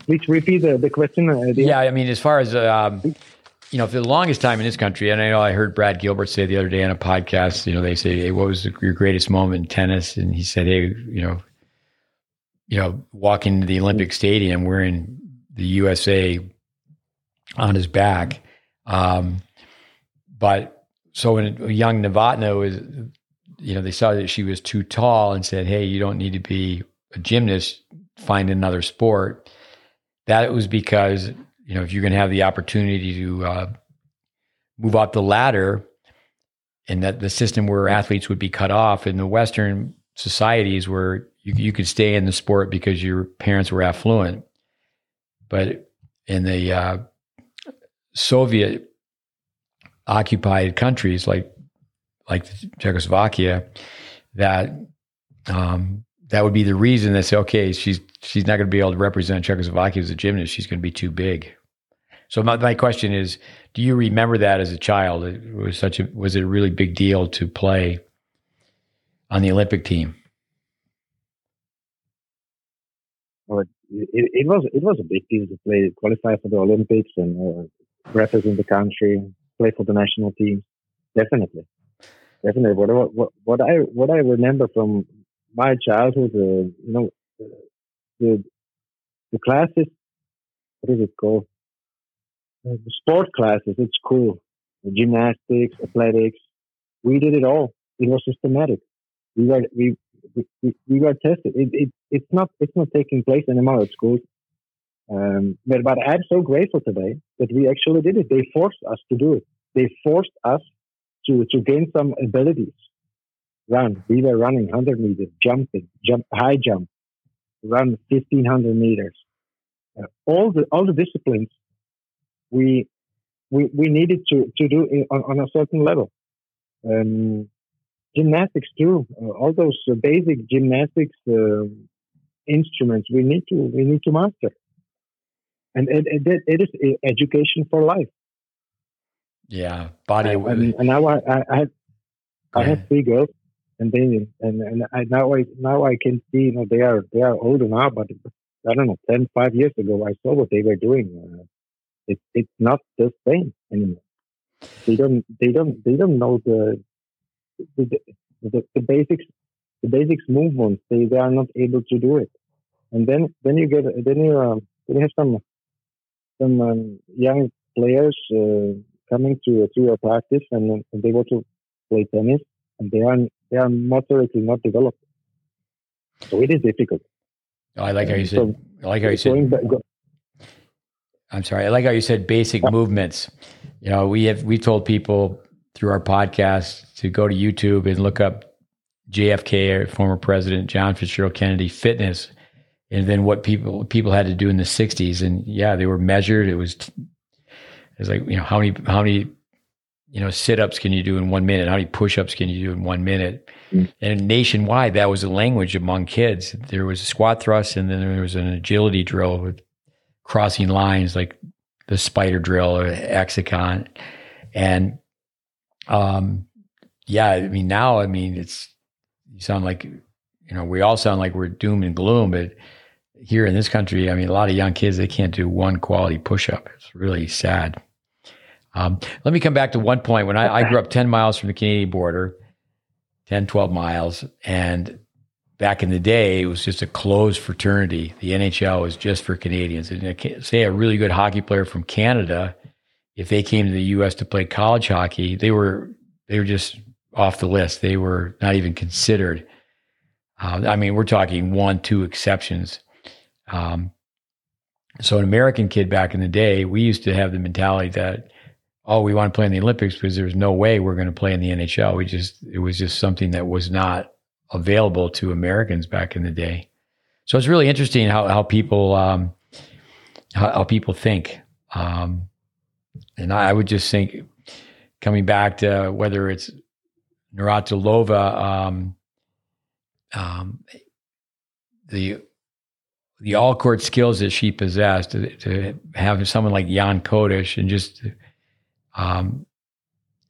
please repeat the, the question. Uh, yeah, I mean, as far as um, you know, for the longest time in this country, and I know I heard Brad Gilbert say the other day on a podcast, you know, they say, hey, what was your greatest moment in tennis? And he said, hey, you know, you know, walking to the Olympic Stadium wearing the USA on his back. Um, but so when young Novotná was, you know, they saw that she was too tall and said, hey, you don't need to be a gymnast, find another sport. That was because you know, if you're going to have the opportunity to uh, move up the ladder, and that the system where athletes would be cut off in the Western societies where you, you could stay in the sport because your parents were affluent, but in the uh, Soviet occupied countries like like Czechoslovakia, that um, that would be the reason they say, okay, she's she's not going to be able to represent Czechoslovakia as a gymnast. She's going to be too big. So my, my question is, do you remember that as a child? It was such a was it a really big deal to play on the Olympic team? Well, it, it, was it was a big deal to play, qualify for the Olympics, and uh, represent the country, play for the national team. Definitely, definitely. What, what what I what I remember from my childhood, uh, you know, the the classes. What is it called? the sport classes at school, gymnastics, athletics. We did it all. It was systematic. We were we we, we were tested. It, it it's not it's not taking place anymore at schools. Um, but but I'm so grateful today that we actually did it. They forced us to do it. They forced us to to gain some abilities. Run. We were running 100 meters, jumping, jump, high jump, run 1500 meters. Uh, all the all the disciplines we we we needed to to do on, on a certain level. Um, gymnastics too. Uh, all those uh, basic gymnastics uh, instruments we need to we need to master, and it, it, it is education for life. Yeah, body. And, and, and now I I, I have, I have three girls, and they and and I, now I now I can see you know they are they are older now, but I don't know 10, 5 years ago I saw what they were doing. Uh, it, it's not the same anymore. They don't they don't they don't know the the, the, the basics the basics movements. They they are not able to do it, and then then you get then you um, then you have some some um, young players uh, coming to to your practice and, and they want to play tennis and they are they are motorically not developed. So it is difficult. I like how you said. So, I like how you said. Back, go, I'm sorry. I like how you said basic movements. You know, we have we told people through our podcast to go to YouTube and look up JFK, former president John Fitzgerald Kennedy fitness, and then what people people had to do in the '60s. And yeah, they were measured. It was it was like you know how many how many you know sit ups can you do in one minute? How many push ups can you do in one minute? Mm-hmm. And nationwide, that was a language among kids. There was a squat thrust, and then there was an agility drill with crossing lines like the spider drill or hexagon. And um, yeah, I mean, now, I mean, it's, you sound like, you know, we all sound like we're doom and gloom, but here in this country, I mean, a lot of young kids, they can't do one quality push up. It's really sad. Um, let me come back to one point. When I, I grew up 10 miles from the Canadian border, 10, 12 miles, and back in the day, it was just a closed fraternity. The NHL was just for Canadians. And say a really good hockey player from Canada, if they came to the U.S. to play college hockey, they were they were just off the list. They were not even considered. Uh, I mean, we're talking one, two exceptions. Um, so, an American kid back in the day, we used to have the mentality that, oh, we want to play in the Olympics because there's no way we're going to play in the NHL. We just, it was just something that was not available to Americans back in the day. So it's really interesting how how people um, how, how, people think. Um, and I, I, would just think, coming back to whether it's Navratilova, um, um, the the all court skills that she possessed, to, to, have someone like Jan Kodeš and just um,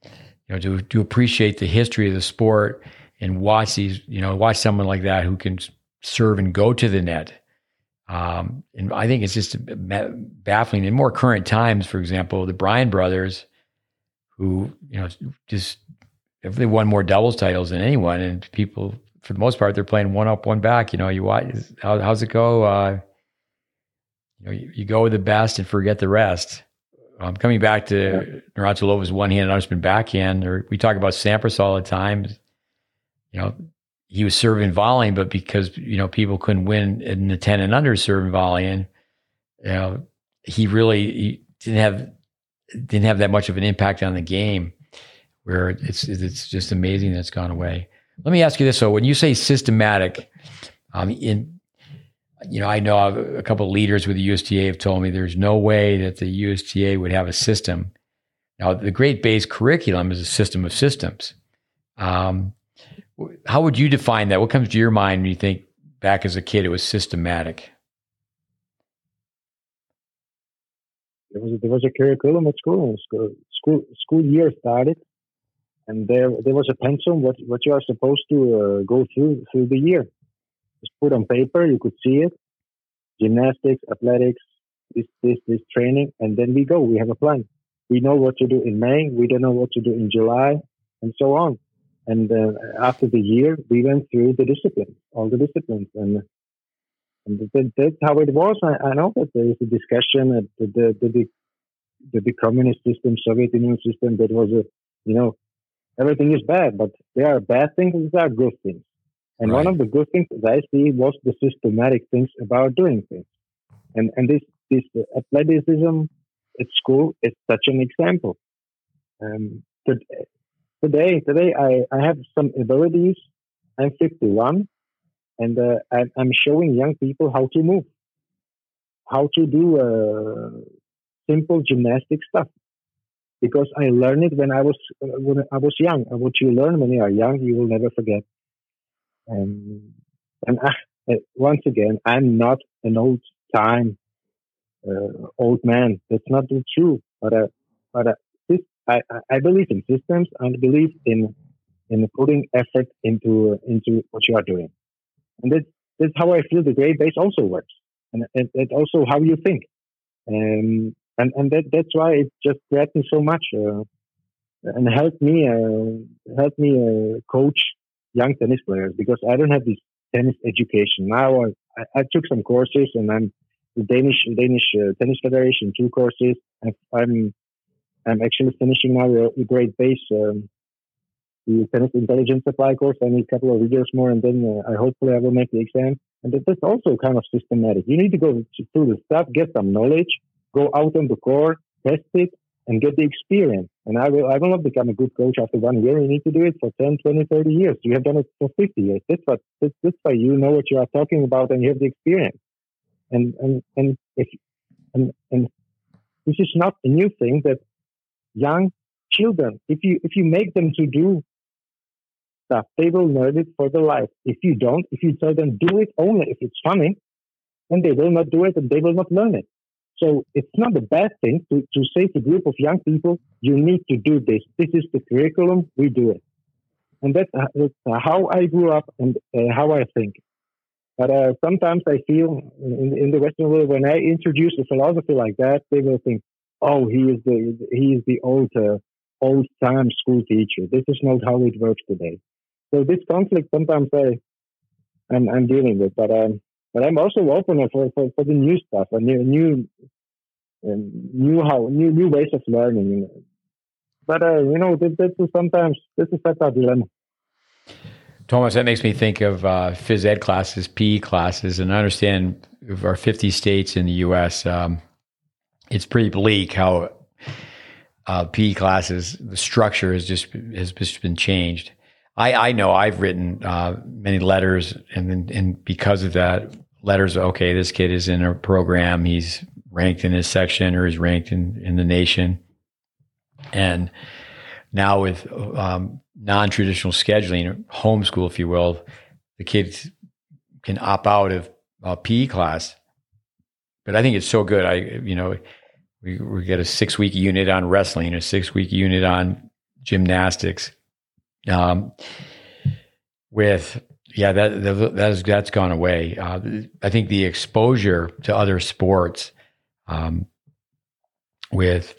you know to to appreciate the history of the sport and watch these, you know, watch someone like that who can serve and go to the net. Um, and I think it's just baffling. In more current times, for example, the Bryan brothers, who you know just they won more doubles titles than anyone, and people for the most part they're playing one up, one back. You know, you watch how, how's it go? Uh, you know, you, you, go with the best and forget the rest. Um, coming back to yeah. Navratilova's one hand, been backhand, or we talk about Sampras all the time you know, he was serving volleying, but because you know people couldn't win in the ten and under serving volleying, you know, he really he didn't have didn't have that much of an impact on the game. Where it's it's just amazing that it's gone away. Let me ask you this: so when you say systematic, um, in you know, I know a couple leaders with the USTA have told me there's no way that the USTA would have a system. Now, the Great Base curriculum is a system of systems. Um, how would you define that? What comes to your mind when you think back as a kid? It was systematic. There was a, there was a curriculum at school. School school, school year started, and there there was a pensum what what you are supposed to uh, go through through the year. Put on paper, you could see it. Gymnastics, athletics, this this this training, and then we go. We have a plan. We know what to do in May. We don't know what to do in July, and so on. And uh, after the year, we went through the disciplines, all the disciplines, and and that, that's how it was. I, I, know that there is a discussion that the the, the the, the communist system, Soviet Union system, that was a you know everything is bad, but there are bad things and there are good things. And right. one of the good things that I see was the systematic things about doing things. And and this this athleticism at school is such an example. Um, today, today I, I have some abilities. I'm 51 and uh, I, am showing young people how to move, how to do uh, simple gymnastic stuff because I learned it when I was when I was young. And what you learn when you are young, you will never forget. And and I, once again, I'm not an old time uh, old man. That's not true. But uh, but uh, this, I I believe in systems. I believe in in putting effort into into what you are doing, and that's that's how I feel the great base also works, and it's also how you think. Um, and and that that's why it just grabbed me so much uh, and helped me uh, helped me uh, coach young tennis players because I don't have this tennis education now. I, I took some courses and I'm the Danish Danish uh, Tennis Federation two courses. I, I'm I'm actually finishing now a, a great base. Um, the tennis intelligence supply course. I need a couple of videos more, and then uh, I hopefully I will make the exam. And that's also kind of systematic. You need to go through the stuff, get some knowledge, go out on the court, test it, and get the experience. And I will, I will not become a good coach after one year. You need to do it for 10, 20, 30 years. You have done it for 50 years. That's what, why you know what you are talking about and you have the experience. And, and, and if, and, and this is not a new thing that young children, if you, if you make them to do stuff, they will learn it for their life. If you don't, if you tell them do it only if it's funny, then they will not do it and they will not learn it. So it's not a bad thing to, to say to a group of young people, you need to do this. This is the curriculum, we do it. And that's, uh, that's how I grew up and uh, how I think. But uh, sometimes I feel in, in, the Western world, when I introduce a philosophy like that, they will think, oh, he is the, he is the old, uh, old time school teacher. This is not how it works today. So this conflict sometimes I, I'm, I'm dealing with, but um, but I'm also open for, for, for the new stuff, a new new new how new new ways of learning. But uh, you know, this, this is sometimes this is such a dilemma. Thomas, that makes me think of uh, phys ed classes, PE classes, and I understand of our 50 states in the U.S. Um, it's pretty bleak how uh, PE classes, the structure has just has just been changed. I, I know I've written uh, many letters, and and because of that, letters. Okay, this kid is in a program. He's ranked in his section, or he's ranked in in the nation. And now with um, non-traditional scheduling, homeschool, if you will, the kids can opt out of a PE class. But I think it's so good. I you know we we get a six week unit on wrestling, a six week unit on gymnastics um, with yeah, that that that is that's gone away. Uh, I think the exposure to other sports, um, with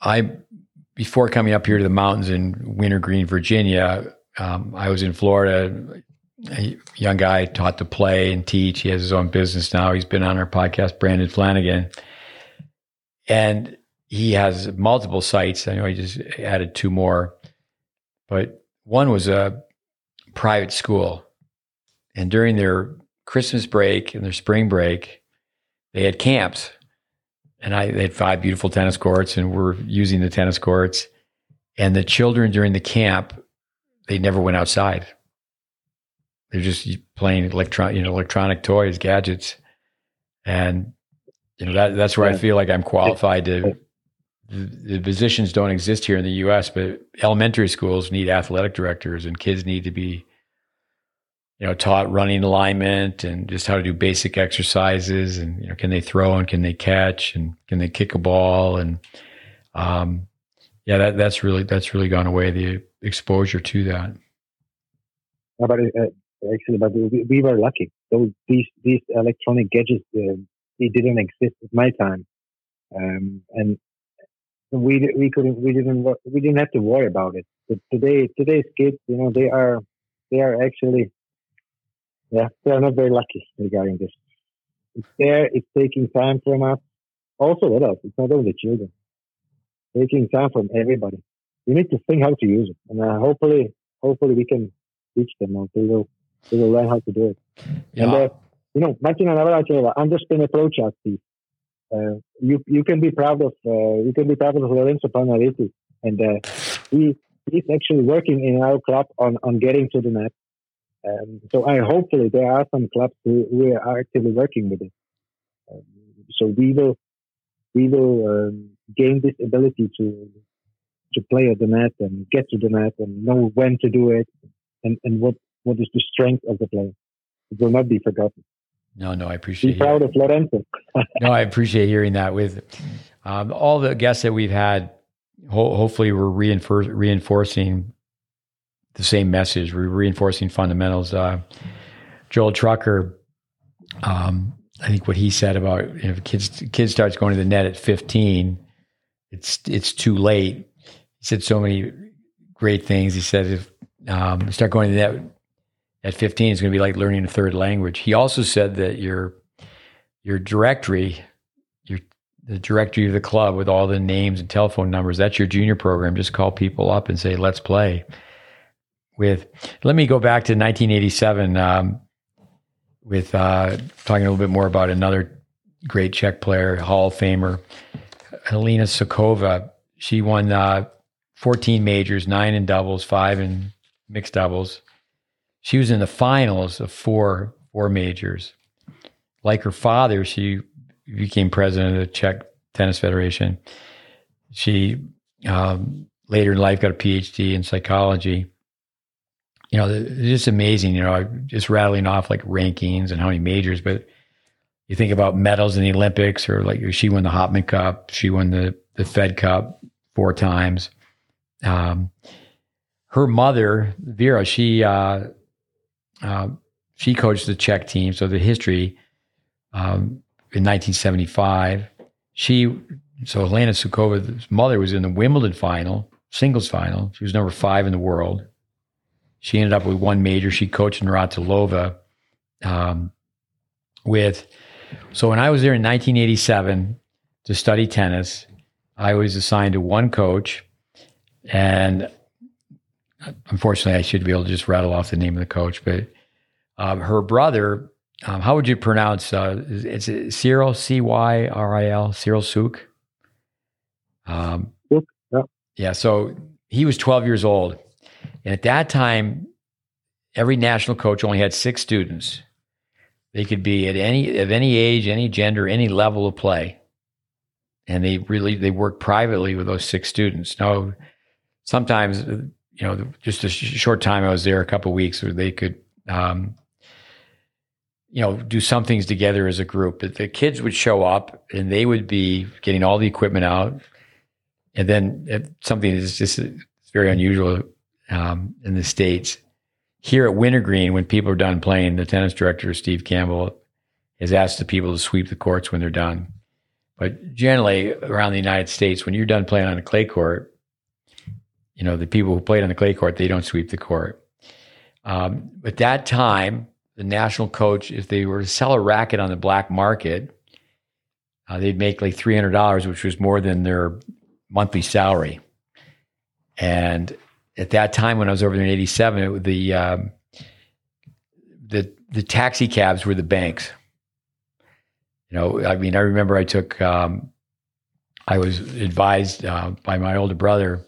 I before coming up here to the mountains in Wintergreen, Virginia, um, I was in Florida. A young guy taught to play and teach. He has his own business now. He's been on our podcast, Brandon Flanagan, and he has multiple sites. I know he just added two more but one was a private school. And during their Christmas break and their spring break, they had camps. And I, they had five beautiful tennis courts, and we're using the tennis courts. And the children during the camp, they never went outside. They're just playing electron, you know, electronic toys, gadgets, and you know that that's where I feel like I'm qualified to the, positions don't exist here in the U.S., but elementary schools need athletic directors, and kids need to be, you know, taught running alignment and just how to do basic exercises, and you know, can they throw and can they catch and can they kick a ball, and um, yeah, that that's really that's really gone away the exposure to that. But uh, actually, but we, we, were lucky. Those these these electronic gadgets uh, they didn't exist at my time. Um, and we we couldn't we didn't we didn't have to worry about it. But today today's kids, you know, they are they are actually yeah they are not very lucky regarding this. It's there. It's taking time from us. Also adults. It's not only children. Taking time from everybody. You need to think how to use it, and uh, hopefully hopefully we can teach them. Or they will they will learn how to do it. Yeah. And uh, you know, Martina Navratilova, understand approach us, please. Uh, you you can be proud of uh, you can be proud of Lorenzo Panaretti, and uh, he he's actually working in our club on on getting to the net. Um, so I hopefully there are some clubs who, are actively working with it. Um, so we will we will um, gain this ability to to play at the net and get to the net and know when to do it and, and what, what is the strength of the player. It will not be forgotten. No, no, I appreciate. Be proud of Lorenzo. no, I appreciate hearing that. With um, all the guests that we've had, ho- hopefully we're reinfor- reinforcing the same message. We're reinforcing fundamentals. Uh, Joel Trucker, um, I think what he said about you know, if kids kids starts going to the net at 15, it's it's too late. He said so many great things. He said if um, you start going to the net at 15, it's going to be like learning a third language. He also said that your your directory, your the directory of the club with all the names and telephone numbers, that's your junior program. Just call people up and say, "Let's play." With let me go back to 1987 um, with uh, talking a little bit more about another great Czech player, Hall of Famer, Helena Suková. She won uh, 14 majors, nine in doubles, five in mixed doubles. She was in the finals of four four majors. Like her father, she became president of the Czech Tennis Federation. She um, later in life got a PhD in psychology you know, it's just amazing, you know, just rattling off like rankings and how many majors, but you think about medals in the Olympics or like she won the Hopman Cup, she won the, the Fed Cup four times. Um, her mother, Vera, she, uh, uh, she coached the Czech team. So the history, um, in 1975, she, so Helena Suková's mother was in the Wimbledon final, singles final. She was number five in the world she ended up with one major. She coached Navratilova um, with. So when I was there in 1987 to study tennis, I was assigned to one coach, and unfortunately, I should be able to just rattle off the name of the coach. But um, her brother, um, how would you pronounce? Uh, it's Cyril C Y R I L Cyril Suk. Um, yeah. yeah. So he was 12 years old and at that time, every national coach only had six students. They could be at any of any age, any gender, any level of play. And they really they worked privately with those six students. Now, sometimes you know, just a short time I was there, a couple weeks, where they could, um, you know, do some things together as a group. But the kids would show up, and they would be getting all the equipment out, and then something is just it's very unusual um, in the States. Here at Wintergreen, when people are done playing, the tennis director, Steve Campbell, has asked the people to sweep the courts when they're done. But generally, around the United States, when you're done playing on a clay court, you know, the people who played on the clay court, they don't sweep the court. Um, at that time, the national coach, if they were to sell a racket on the black market, uh, they'd make like $300, which was more than their monthly salary. And at that time when I was over there in '87, it, the um, the the taxi cabs were the banks. You know, I mean, I remember I took um, I was advised uh, by my older brother,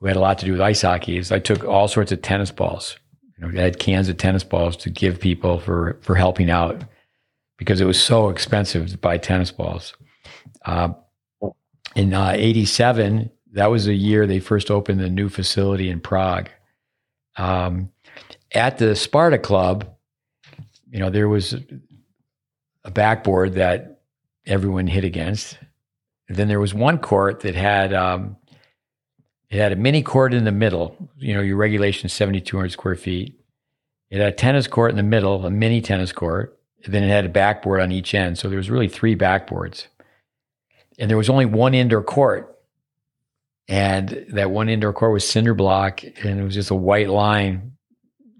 who had a lot to do with ice hockey. Is I took all sorts of tennis balls. You know, I had cans of tennis balls to give people for for helping out because it was so expensive to buy tennis balls. Uh, in '87, uh, that was the year they first opened the new facility in Prague. Um, at the Sparta Club, you know, there was a backboard that everyone hit against. And then there was one court that had um, it had a mini court in the middle. You know, your regulation is seventy two hundred square feet. It had a tennis court in the middle, a mini tennis court. And then it had a backboard on each end. So there was really three backboards, and there was only one indoor court and that one indoor court was cinder block, and it was just a white line,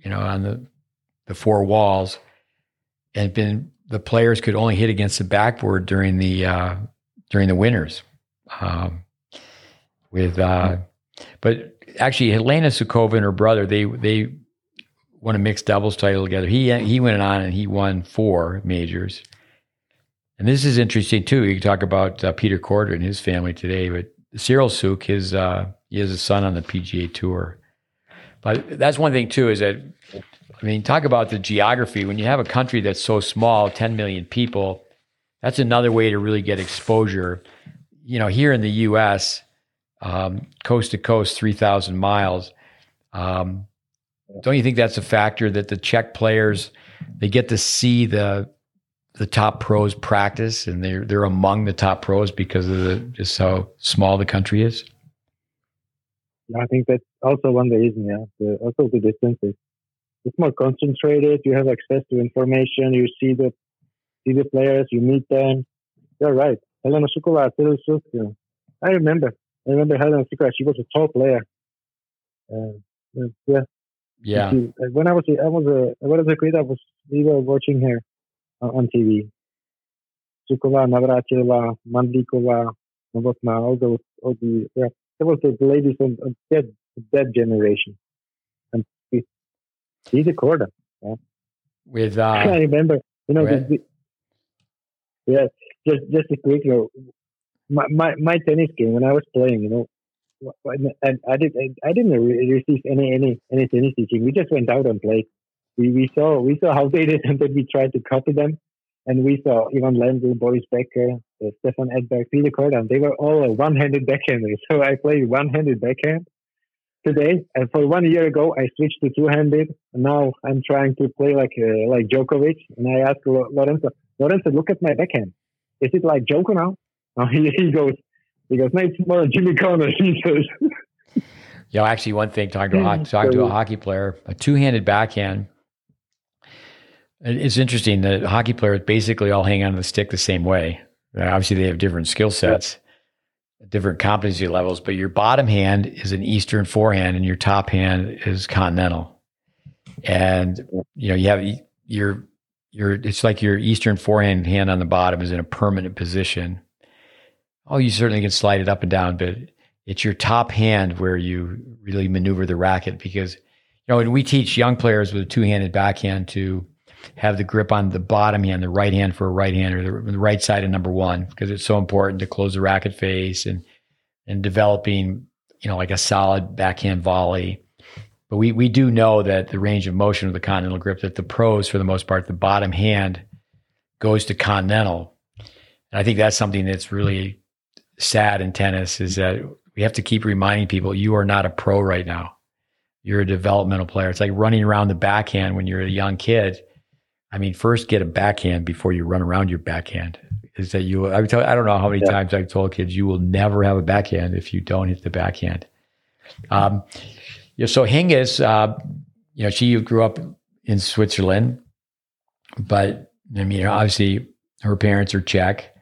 you know, on the the four walls, and been the players could only hit against the backboard during the uh, during the winters. Um, with uh, but actually Helena Suková and her brother they they won a mixed doubles title together. He he went on and he won four majors. And this is interesting too. You can talk about uh, Peter Korda and his family today, but Cyril Suk, his uh, he has a son on the PGA Tour. But that's one thing too is that I mean, talk about the geography. When you have a country that's so small, 10 million people, that's another way to really get exposure you know, here in the U.S., um, coast to coast, three thousand miles. Um, don't you think that's a factor that the Czech players they get to see the the top pros practice and they're they're among the top pros because of the just how small the country is? I think that's also one reason. Yeah, the, also the distances. It's more concentrated. You have access to information. You see the see the players. You meet them. You're right. Helena Suková, I remember. I remember Helena Suková. She was a top player. Uh, yeah, yeah. when I was I was a when I was a kid, I was we were watching her on TV. Suková, Navrátilová, Mandlíková, Novotná, all those, all the yeah, there was the ladies of, that that generation, and he, he's a quarter. Yeah. With uh, I remember, you know, the, the, yeah, just just a quick, know, my, my my tennis game when I was playing, you know, and I did I didn't receive any any any tennis teaching. We just went out and played. We we saw we saw how they did it and then we tried to copy them. And we saw Ivan Lendl, Boris Becker, uh, Stefan Edberg, Peter Kodan. They were all one-handed backhanders. So I played one-handed backhand today. And for one year ago, I switched to two-handed. Now I'm trying to play like uh, like Djokovic. And I asked Lorenzo, Lorenzo, look at my backhand. Is it like Djoko now? he, he goes, he goes, it's more Jimmy Connors. He says. You know, actually, one thing talking to, a, talking to a hockey player, a two-handed backhand. It's interesting that hockey players basically all hang on to the stick the same way. Obviously, they have different skill sets, different competency levels, but your bottom hand is an Eastern forehand, and your top hand is continental. And you know, you have your your it's like your Eastern forehand hand on the bottom is in a permanent position oh, you certainly can slide it up and down, but it's your top hand where you really maneuver the racket because, you know, we teach young players with a two handed backhand to have the grip on the bottom hand, the right hand for a right hand or the, the right side of number one, because it's so important to close the racket face and, and developing, you know, like a solid backhand volley. But we, we do know that the range of motion of the continental grip, that the pros, for the most part, the bottom hand goes to continental. And I think that's something that's really sad in tennis is that we have to keep reminding people you are not a pro right now. You're a developmental player. It's like running around the backhand when you're a young kid. I mean, first get a backhand before you run around your backhand. Is that you? I, tell, I don't know how many yeah. times I've told kids you will never have a backhand if you don't hit the backhand. Um, so Hingis, uh, you know, she grew up in Switzerland, but I mean, obviously her parents are Czech.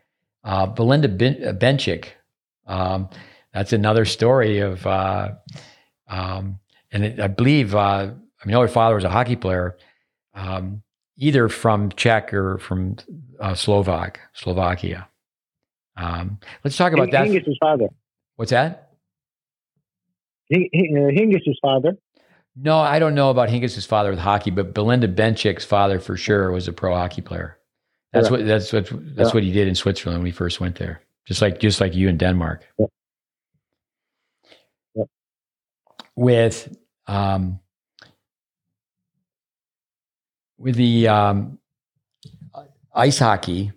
Uh, Belinda ben- uh, Bencic, um, that's another story of, uh, um, and it, I believe, uh, I mean, her father was a hockey player, um, either from Czech or from uh, Slovak, Slovakia. Um, let's talk about that. Hingis' father. What's that? Hingis' father. No, I don't know about Hingis' father with hockey, but Belinda Bencic's father for sure was a pro hockey player. That's what that's what that's yeah. what he did in Switzerland when he first went there. Just like just like you in Denmark. Yeah. Yeah. With um with the um, ice hockey,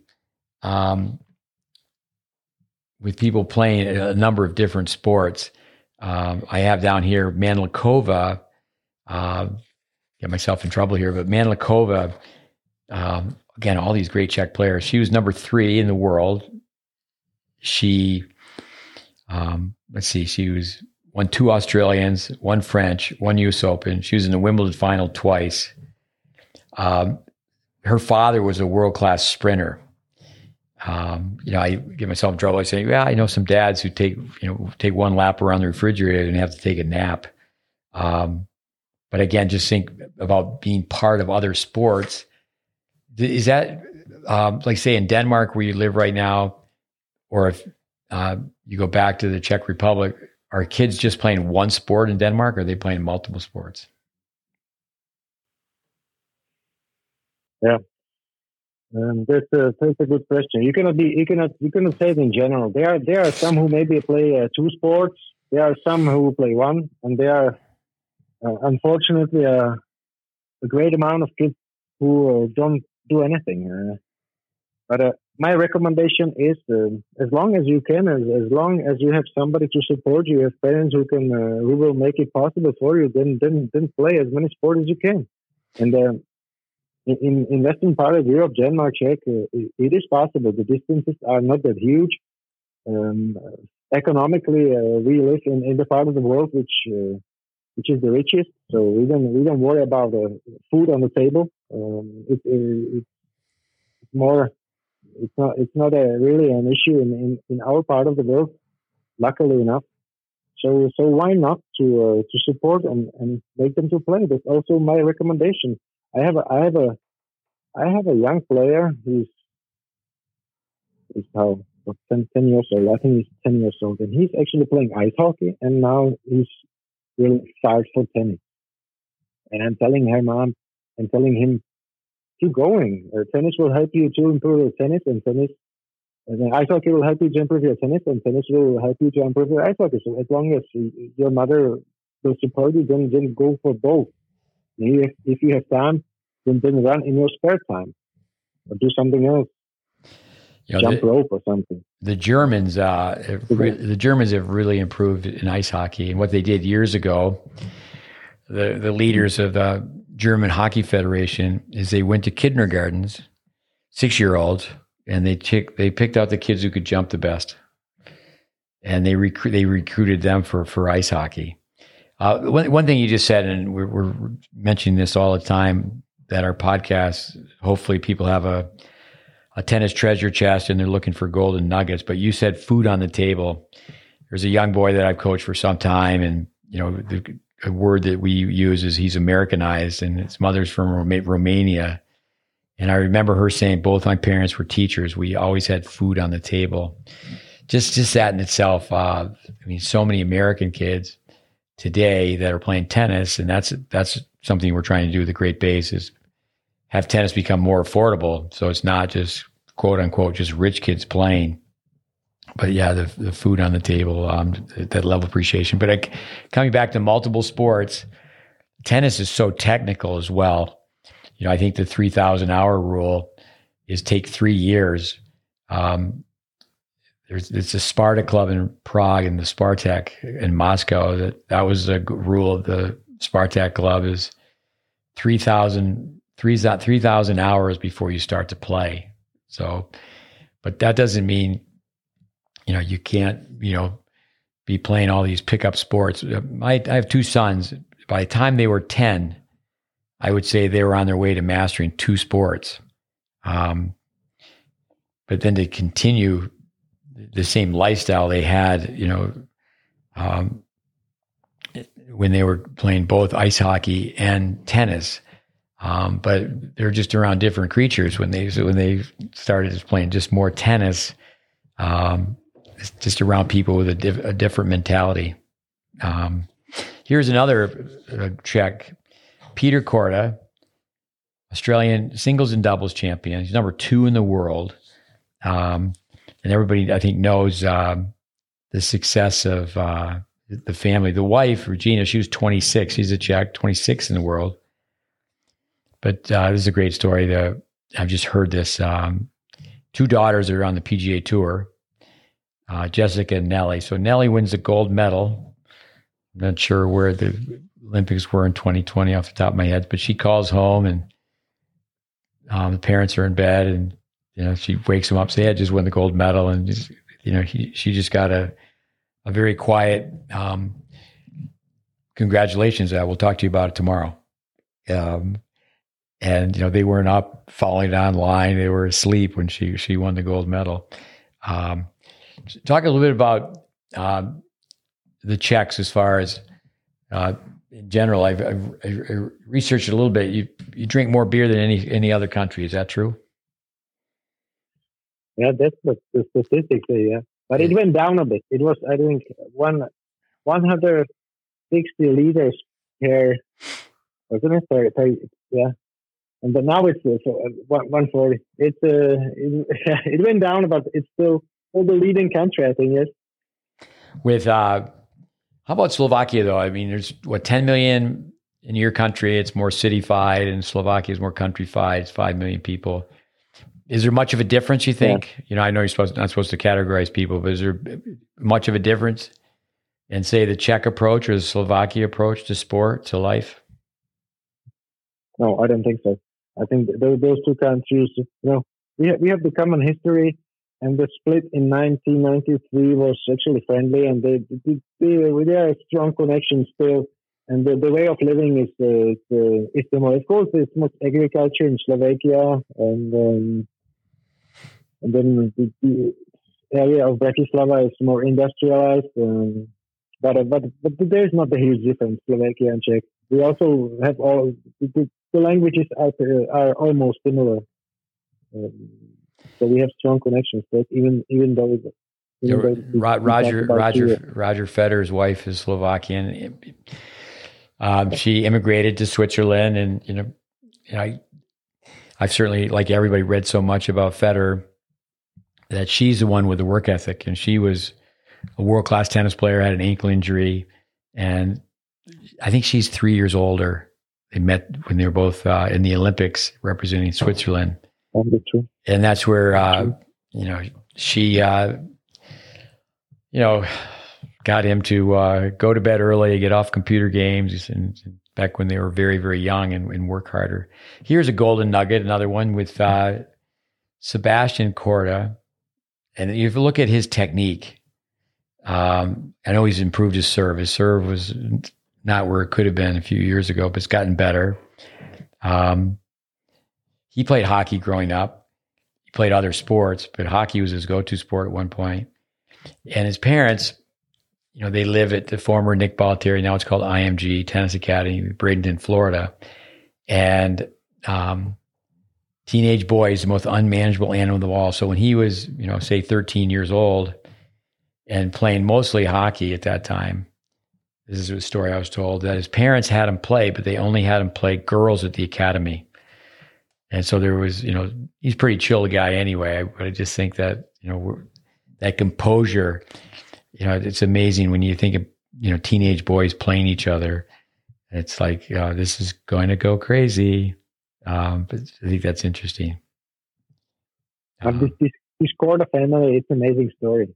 um, with people playing a number of different sports. Um, I have down here Mandlikova. Uh, get myself in trouble here, but Mandlikova um, again, all these great Czech players. She was number three in the world. She, um, let's see, she was won two Australians, one French, one U.S. Open. She was in the Wimbledon final twice. Um, her father was a world class sprinter. Um, you know, I get myself trouble. I say, yeah, I know some dads who take, you know, take one lap around the refrigerator and have to take a nap. Um, but again, just think about being part of other sports is that um, like say in Denmark where you live right now, or if uh, you go back to the Czech Republic, are kids just playing one sport in Denmark, or are they playing multiple sports? Yeah, um, that's a that's a good question. You cannot be you cannot you cannot say it in general. There are there are some who maybe play uh, two sports. There are some who play one, and there are uh, unfortunately uh, a great amount of kids who uh, don't do anything. Uh, but uh, my recommendation is uh, as long as you can, as, as long as you have somebody to support you, have parents who can uh, who will make it possible for you, then then then play as many sports as you can. And uh, in in western part of Europe, Denmark, Czech, uh, it is possible. The distances are not that huge. Um, economically, uh, we live in, in the part of the world which uh, which is the richest, so we don't we don't worry about food on the table. Um, it, it, it's more it's not it's not a really an issue in, in, in our part of the world, luckily enough. So so why not to uh, to support and, and make them to play? That's also my recommendation. I have a I have a I have a young player who's is how 10, 10 years old. I think he's 10 years old, and he's actually playing ice hockey, and now he's really fired for tennis. And I'm telling her mom, I'm telling him, keep going. Uh, tennis will help you to improve your tennis, and tennis, and ice hockey will help you to improve your tennis, and tennis will help you to improve your ice hockey. So as long as your mother will support you, then then go for both. If, if you have time, then then run in your spare time, or do something else. You know, jump the, rope or something. The Germans, uh, re- the Germans have really improved in ice hockey, and what they did years ago, the the leaders of the German Hockey Federation is they went to kindergartens, six year olds, and they took they picked out the kids who could jump the best, and they recruit they recruited them for for ice hockey. Uh, one one thing you just said, and we're, we're mentioning this all the time, that our podcast, hopefully, people have a a tennis treasure chest and they're looking for golden nuggets. But you said food on the table. There's a young boy that I've coached for some time, and you know the a word that we use is he's Americanized, and his mother's from Romania. And I remember her saying both my parents were teachers. We always had food on the table. Just just that in itself. Uh, I mean, so many American kids today that are playing tennis, and that's that's something we're trying to do with the Great Base is have tennis become more affordable. So it's not just quote unquote just rich kids playing but yeah, the the food on the table, um, that level of appreciation. But I, coming back to multiple sports, tennis is so technical as well. You know, I think the three thousand hour rule is take three years. Um, there's it's a Sparta club in Prague and the Spartak in Moscow. That that was a rule of the Spartak club is 3,000 3,000 hours before you start to play. So, but that doesn't mean you know, you can't, you know, be playing all these pickup sports. I, I have two sons. By the time they were 10, I would say they were on their way to mastering two sports. Um, but then to continue the same lifestyle they had, you know, um, when they were playing both ice hockey and tennis. Um, but they're just around different creatures when they when they started just playing just more tennis. Um, just around people with a, a different mentality. Um, here's another uh, Czech. Peter Korda, Australian singles and doubles champion. He's number two in the world. Um, and everybody, I think, knows um, the success of uh, the family. The wife, Regina, she was 26. She's a Czech, 26 in the world. But uh, this is a great story. The, I've just heard this. Um, two daughters are on the PGA Tour uh, Jessica and Nelly. So Nelly wins the gold medal. I'm not sure where the Olympics were in 2020 off the top of my head, but she calls home and um, the parents are in bed and you know she wakes them up, say, "I just won the gold medal," and just, you know he, she just got a a very quiet um, congratulations. I will talk to you about it tomorrow. Um, and you know they weren't up following online; they were asleep when she she won the gold medal. Um, Talk a little bit about uh, the Czechs as far as uh, in general. I've, I've, I've, researched a little bit. You you drink more beer than any any other country. Is that true? Yeah, that's the, the statistics. Yeah, but it went down a bit. It was I think one one hundred sixty liters per wasn't it? Yeah, and but now it's uh, one forty. It's uh, it, it went down, but it's still well, the leading country, I think, yes. With uh, how about Slovakia though? I mean, there's what 10 million in your country. It's more cityfied, and Slovakia is more countryfied. It's five million people. is there much of a difference? You think? Yeah. You know, I know you're supposed not supposed to categorize people, but is there much of a difference in say the Czech approach or the Slovakia approach to sport to life? No, I don't think so. I think those, those two countries, you know, we have, we have the common history, and the split in 1993 was actually friendly, and they, they, they, a strong connection still. And the, the way of living is uh, is, uh, is. Of course, there's much agriculture in Slovakia, and um, and then the, the, area of Bratislava is more industrialized. Um, but, uh, but but there's not a huge difference, Slovakia and Czech. We also have all the, the languages are, are almost similar. Um, so we have strong connections, but even even though. Even yeah, though Roger Roger Roger Federer's wife is Slovakian. Um, she immigrated to Switzerland, and you know, you know, I, I've certainly, like everybody, read so much about Federer that she's the one with the work ethic, and she was a world class tennis player, had an ankle injury, and I think she's three years older they met when they were both uh, in the Olympics representing Switzerland. And that's where, uh, you know, she, uh, you know, got him to uh, go to bed early, get off computer games, and, and back when they were very, very young and, and, work harder. Here's a golden nugget, another one with uh, Sebastian Korda, And if you look at his technique, um, I know he's improved his serve. His serve was not where it could have been a few years ago, but it's gotten better. Um, he played hockey growing up. He played other sports, but hockey was his go-to sport at one point. And his parents, you know, they live at the former Nick Bollettieri, now it's called IMG Tennis Academy, Bradenton, Florida. And um, teenage boy is the most unmanageable animal of the wall. So when he was, you know, say 13 years old and playing mostly hockey at that time, this is a story I was told that his parents had him play, but they only had him play girls at the academy. And so there was, you know, he's a pretty chill guy anyway. But I just think that, you know, that composure, you know, it's amazing when you think of, you know, teenage boys playing each other. It's like, uh, this is going to go crazy. Um, but I think that's interesting. Um, this, this, this Korda family, it's an amazing story.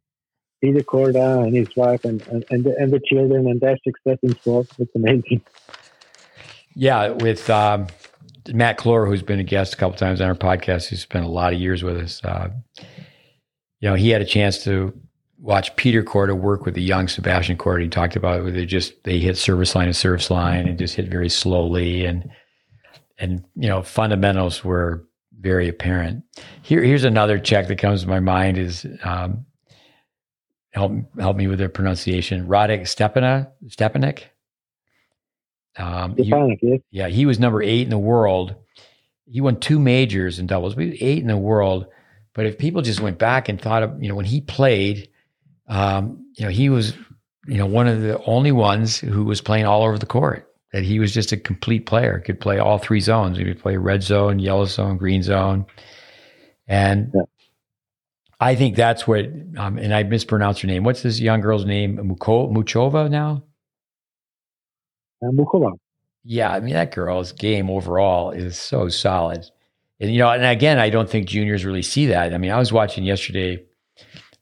Peter Korda and his wife and, and, and, the, and the children and their success in sports. It's amazing. Yeah, with um, Matt Clore, who's been a guest a couple times on our podcast, who's spent a lot of years with us. Uh, you know, he had a chance to watch Peter Korda work with the young Sebastian Korda. He talked about where they just they hit service line and service line and just hit very slowly and and you know fundamentals were very apparent. Here, here's another Czech that comes to my mind is um, help help me with their pronunciation. Radek Stepana Stepanek. Um, he, yeah, he was number eight in the world. He won two majors in doubles. We eight in the world. But if people just went back and thought of, you know, when he played, um, you know, he was, you know, one of the only ones who was playing all over the court. That he was just a complete player, could play all three zones. He could play red zone, yellow zone, green zone. And yeah. I think that's what, um, and I mispronounced her name. What's this young girl's name? Muko, Muchova now? Uh, Mukova. Yeah, I mean, that girl's game overall is so solid. And, you know, and again, I don't think juniors really see that. I mean, I was watching yesterday,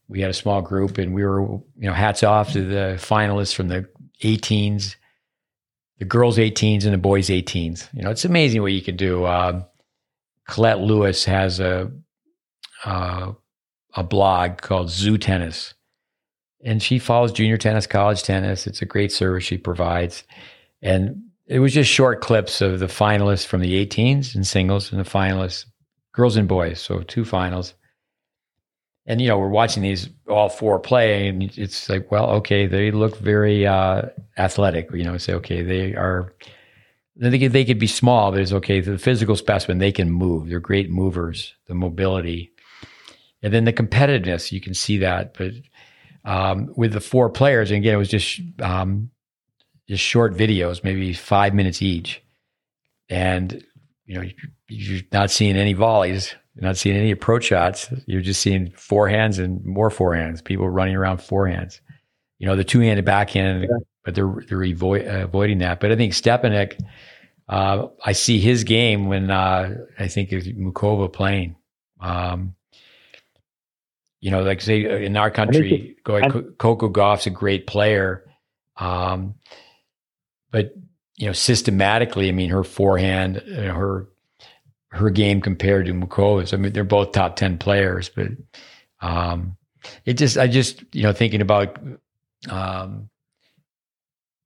we had a small group and we were, you know, hats off to the finalists from the 18s, the girls' 18s and the boys' 18s. You know, it's amazing what you can do. Um, Colette Lewis has a, uh, a blog called Zoo Tennis. And she follows junior tennis, college tennis. It's a great service she provides. And it was just short clips of the finalists from the 18s and singles and the finalists, girls and boys. So two finals. And, you know, we're watching these all four play, and it's like, well, okay, they look very uh, athletic. You know, say, okay, they are, they could, they could be small, but it's okay. The physical specimen, they can move. They're great movers, the mobility. And then the competitiveness, you can see that. But um, with the four players, and again, it was just um, just short videos, maybe five minutes each, and you know you're not seeing any volleys, you're not seeing any approach shots. You're just seeing forehands and more forehands. People running around forehands. You know the two-handed backhand, yeah. but they're they're avoid, uh, avoiding that. But I think Stepanek, uh, I see his game when uh, I think of Mukova playing Um, you know, like say in our country, go ahead, Coco Gauff's a great player. Um, but you know, systematically, I mean, her forehand, know, her her game compared to Mukova's. I mean, they're both top ten players, but um, it just, I just, you know, thinking about um,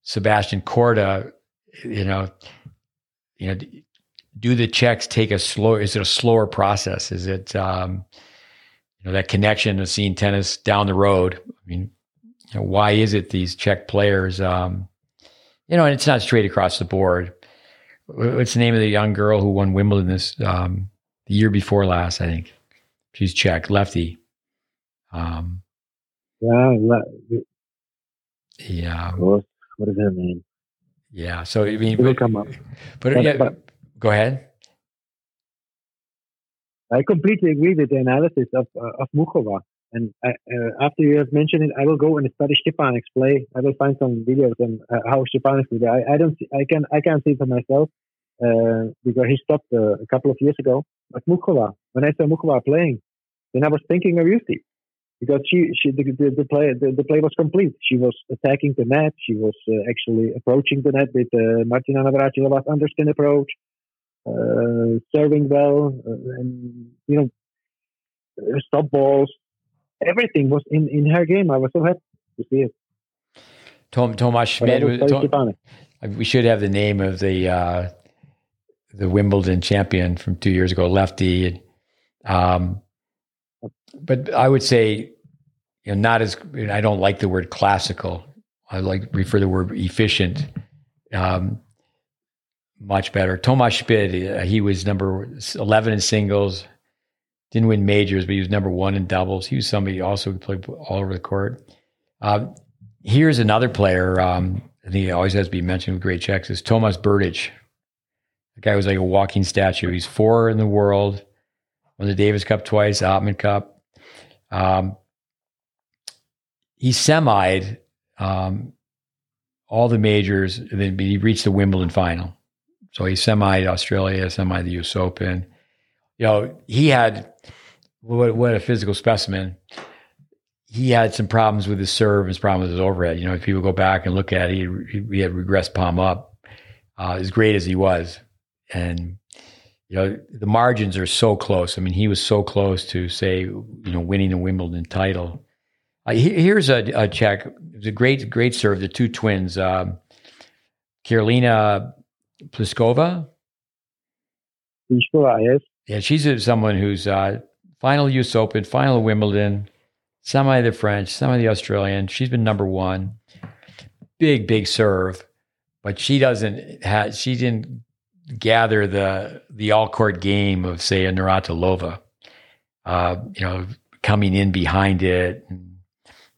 Sebastian Korda, you know, you know, do the Czechs take a slow? Is it a slower process? Is it, um, you know, that connection of seeing tennis down the road? I mean, you know, why is it these Czech players? Um, you know, and it's not straight across the board. What's the name of the young girl who won Wimbledon this um, the year before last? I think she's Czech, lefty. Um, yeah, yeah. What, is her name? Yeah. So I mean, will come up. But, but yeah, but, go ahead. I completely agree with the analysis of uh, of Muchova. And I, uh, after you have mentioned it, I will go and study Stepanek play. I will find some videos on uh, how Stepanek did. I, I don't see, I can I can't see for myself uh, because he stopped uh, a couple of years ago. But Muchova, when I saw Muchova playing, then I was thinking of Jussi because she, she the, the, the play the, the, play was complete. She was attacking the net. She was uh, actually approaching the net with uh, Martina Navratilova underspin approach, uh, serving well, uh, and you know stop balls. Everything was in, in her game. I was so happy to see it. Tom, Tomas Smid. Tom, we should have the name of the uh, the Wimbledon champion from two years ago, lefty. Um, but I would say, you know, not as I don't like the word classical. I like refer the word efficient. Um, much better. Tomas Smid, uh, he was number eleven in singles. Didn't win majors, but he was number one in doubles. He was somebody also who played all over the court. Uh, here's another player. Um, I think he always has to be mentioned with great Czechs. Is Tomas Berdych. The guy was like a walking statue. He's four in the world. Won the Davis Cup twice, Hopman Cup. Um, he semied um, all the majors, and then he reached the Wimbledon final. So he semied Australia, semi the U.S. Open. You know, he had what, what a physical specimen. He had some problems with his serve, his problem with his overhead. You know, if people go back and look at it, he, he had regressed palm up. Uh, as great as he was, and you know, the margins are so close. I mean, he was so close to say, you know, winning the Wimbledon title. Uh, here's a, a Czech. It was a great, great serve. The two twins, um, Karolina Pliskova. Pliskova, yes. Yeah, she's someone who's uh, final U.S. Open, final Wimbledon, semi the French, semi the Australian. She's been number one. Big, big serve, but she doesn't have. She didn't gather the the all court game of say a Navratilova, uh, you know, coming in behind it.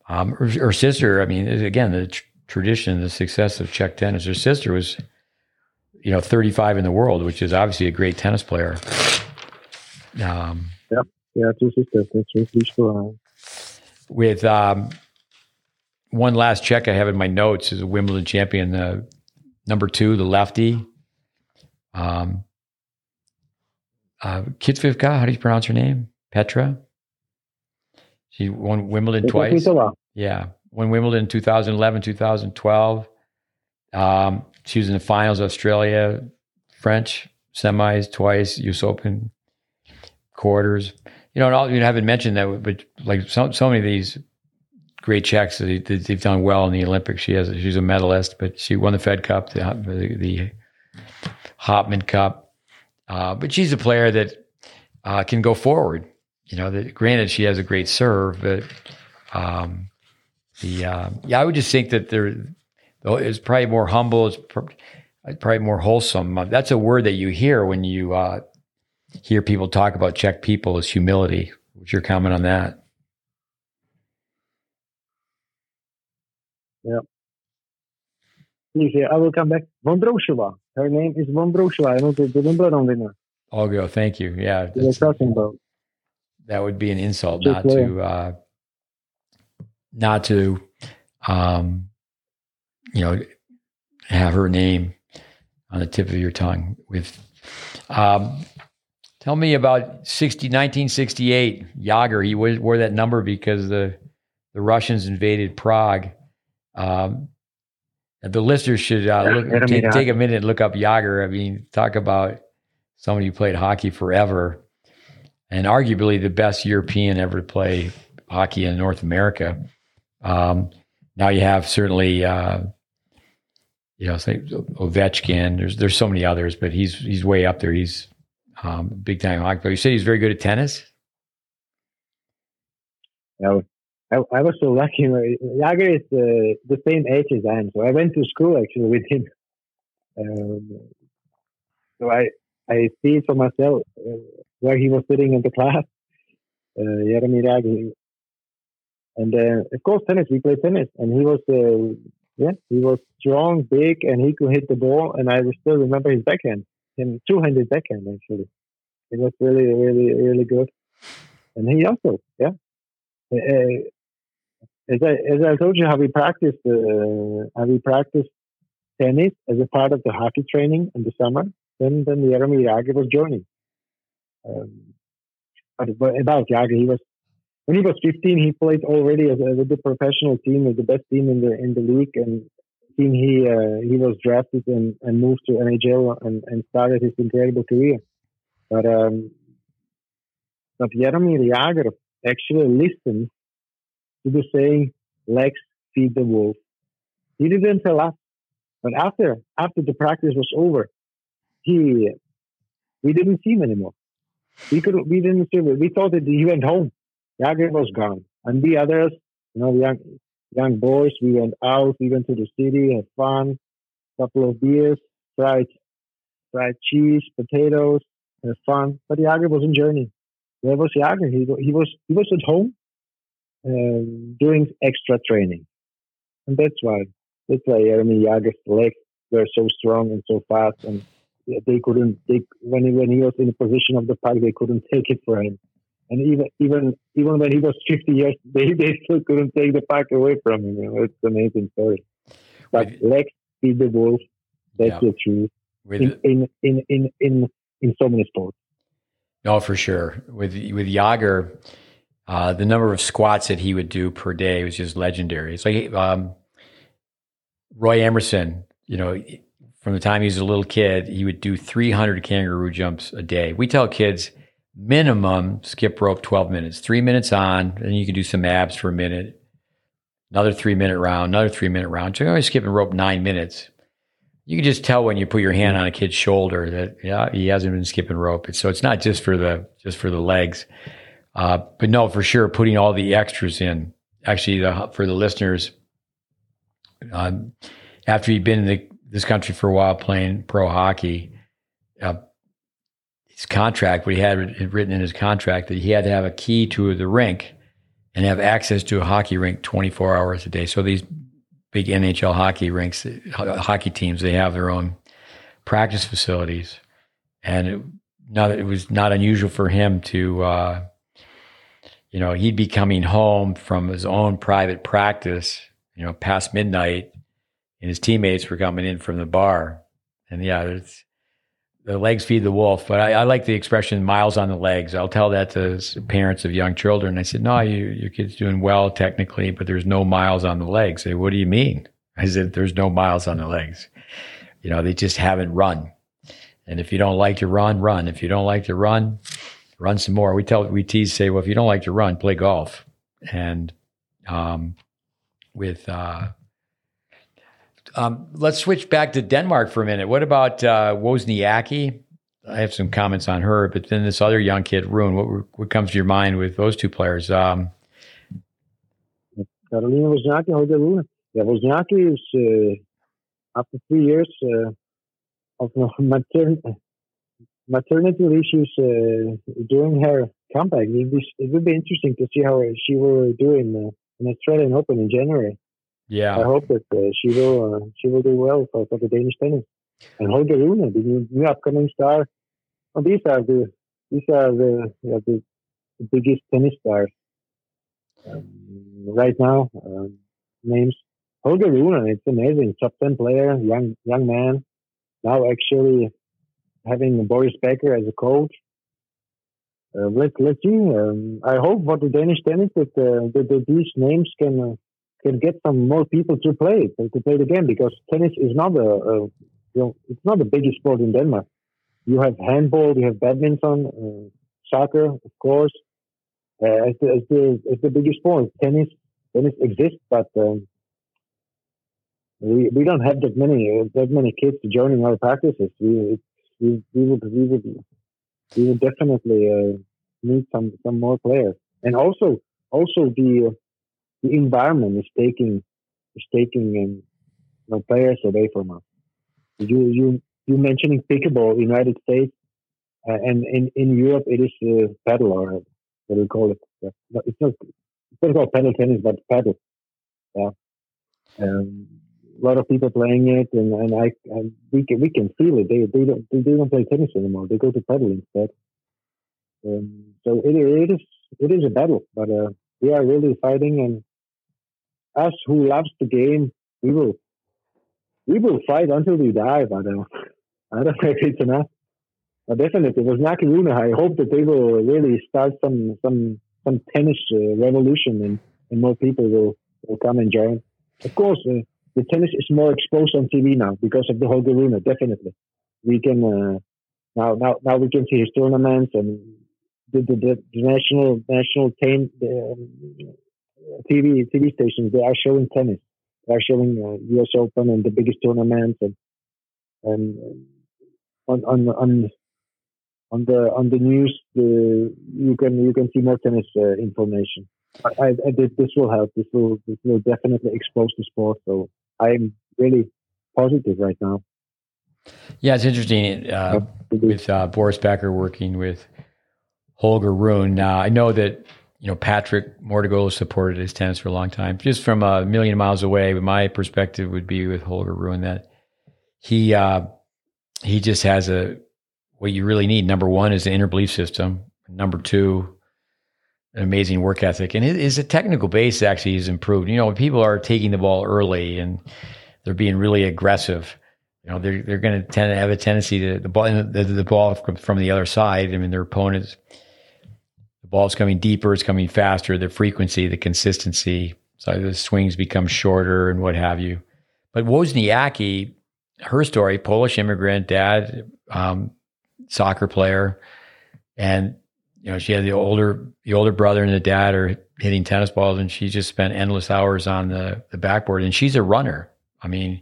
Um, her, her, sister, I mean, again, the tr- tradition, the success of Czech tennis. Her sister was, you know, 35 in the world, which is obviously a great tennis player. Um, yeah, yeah, two sisters. That's really With um, one last Czech I have in my notes is a Wimbledon champion, uh, number two, the lefty, um, uh, Kitvivka, how do you pronounce her name? Petra. She won Wimbledon twice. Yeah, won Wimbledon 2011, 2012. Um, she was in the finals, Australia, French semis twice, U.S. Open quarters. You know, and all, you haven't mentioned that, but like so, so many of these great Czechs, they, have done well in the Olympics. She has, she's a medalist, but she won the Fed Cup, the, the, the Hopman Cup. Uh, but she's a player that uh, can go forward. You know, that granted she has a great serve, but um, the uh, yeah, I would just think that there is probably more humble. It's probably more wholesome. That's a word that you hear when you uh, hear people talk about Czech people as humility. What's your comment on that? Yeah. I will come back. Vondrousova. Her name is Vondrousova. I know the, Wimbledon winner. Olga, thank you. Yeah. talking about. That would be an insult not to, uh, not to, um, you know, have her name on the tip of your tongue with, um, Tell me about 60, 1968, Jagr. He wore that number because the, the Russians invaded Prague. Um, the listeners should uh, look, take, take, a minute and look up Jagr. I mean, talk about somebody who played hockey forever and arguably the best European ever to play hockey in North America. Um, now you have certainly, uh, you know, say Ovechkin. There's there's so many others, but he's he's way up there. He's um, big time hockey. You said he's very good at tennis. I, I was so lucky. Jagr is uh, the same age as I am, so I went to school actually with him. Um, so I I see for myself uh, where he was sitting in the class, uh, Jagr. And uh, of course, tennis. We played tennis, and he was uh, yeah, he was strong, big, and he could hit the ball. And I still remember his backhand, him two-handed backhand actually. It was really, really, really good. And he also, yeah. Uh, as I as I told you, how we practiced uh, how we practiced tennis as a part of the hockey training in the summer. Then then Jaromir Jagr was joining. Um, but, about Jagr, he was when he was 15, he played already as a, with the professional team, as the best team in the in the league, and team he uh, he was drafted and, and moved to NHL and, and started his incredible career. But um, but Jaromir Jagr actually listened to the saying, "Legs feed the wolf." He didn't tell us, but after after the practice was over, he we didn't see him anymore. We could we didn't see him. We thought that he went home. Jagr was gone, and the others, you know, young young boys, we went out. We went to the city, had fun, couple of beers, fried fried cheese, potatoes, had fun. But Jagr was in journey. Where was Jagr? He he was he was at home uh, doing extra training, and that's why that's why Jaromir Jagr's legs were so strong and so fast, and they couldn't. They when he, when he was in the position of the puck, they couldn't take it for him. And even even even when he was 50 years, they, they still couldn't take the puck away from him. You know, it's an amazing story. But With, feed the wolf. That's yeah. the truth. In, in, in in in in so many sports. No, for sure. With with Jagr, uh, the number of squats that he would do per day was just legendary. It's like um, Roy Emerson. You know, from the time he was a little kid, he would do 300 kangaroo jumps a day. We tell kids minimum skip rope 12 minutes, three minutes on, and you can do some abs for a minute, another three minute round, another three minute round. So you're only skipping rope nine minutes. You can just tell when you put your hand on a kid's shoulder that yeah he hasn't been skipping rope. So it's not just for the just for the legs, uh, but no, for sure putting all the extras in. Actually, the, for the listeners, um, after you've been in the, this country for a while playing pro hockey, uh, his contract, what he had written in his contract, that he had to have a key to the rink and have access to a hockey rink 24 hours a day. So these big NHL hockey rinks, hockey teams, they have their own practice facilities, and it, not it was not unusual for him to, uh, you know, he'd be coming home from his own private practice, you know, past midnight, and his teammates were coming in from the bar, and yeah, it's the legs feed the wolf, but I, I, like the expression "miles on the legs." I'll tell that to parents of young children. I said, "No, you, your kid's doing well technically, but there's no miles on the legs." They, "What do you mean?" I said, "There's no miles on the legs. You know, they just haven't run. And if you don't like to run, run. If you don't like to run, run some more." We tell, we tease, say, "Well, if you don't like to run, play golf." And um, with uh, um, let's switch back to Denmark for a minute. What about uh, Wozniacki? I have some comments on her, but then this other young kid, Rune. What what comes to your mind with those two players? Um, Carolina Wozniacki, Holger Rune. Yeah, Wozniacki is uh, after three years uh, of matern- maternity she's uh, doing her comeback. It, would be interesting to see how she will do in, uh, in Australian Open in January. Yeah, I hope that uh, she will uh, she will do well for, for the Danish tennis. And Holger Rune, the new, new upcoming star. Well, these are the these are the know, the, the, biggest tennis stars um, right now. Um, names Holger Rune. It's amazing, top ten player, young young man. Now actually having Boris Becker as a coach. uh, let's let's see. Um, I hope for the Danish tennis that, uh, that, that these names can uh, can get some more people to play it, to play the game because tennis is not a, a you know it's not the biggest sport in Denmark. You have handball, you have badminton, uh, soccer, of course, uh, the the the biggest sport. Tennis tennis exists, but um, we we don't have that many that many kids joining our practices. We we we would we would we would definitely uh, need some some more players, and also also the the environment is taking is taking um, you know, players away from us. You you you mentioning pickleball, United States, uh, and in in Europe it is uh, paddle or what do we call it? Yeah. It's not it's not called paddle tennis, but paddle. Yeah. Um, a lot of people playing it, and, and I and we can we can feel it. They they don't they don't play tennis anymore. They go to paddle instead. Um, so it, it is it is a battle, but uh, we are really fighting, and us who loves the game, we will we will fight until we die. But uh, I don't think it's enough. But definitely, with Nakaruna, I hope that they will really start some some some tennis uh, revolution, and, and more people will, will come and join. Of course, uh, the tennis is more exposed on TV now because of the Holger Rune. Definitely, we can uh, now now now we can see his tournaments and the the, the, the national national team the, um, TV TV stations. They are showing tennis. They are showing uh, U.S. Open and the biggest tournaments and and on on on on the on the news the, you can you can see more tennis uh, information. I, I, this will help. This will this will definitely expose the sport. So I'm really positive right now. Yeah, it's interesting uh, with uh, Boris Becker working with Holger Rune. Uh, I know that you know Patrick Mouratoglou supported his tennis for a long time, just from a million miles away. My perspective would be with Holger Rune that he uh, he just has a what you really need. Number one is the inner belief system. Number two, an amazing work ethic, and his, his technical base actually has improved. You know, when people are taking the ball early and they're being really aggressive. You know, they're they're going to tend to have a tendency to the ball the, the ball from the other side. I mean, their opponents, the ball's coming deeper, it's coming faster. The frequency, the consistency, so the swings become shorter and what have you. But Wozniacki, her story, Polish immigrant, dad, um, soccer player, and you know, she had the older the older brother and the dad are hitting tennis balls, and she just spent endless hours on the the backboard. And she's a runner. I mean,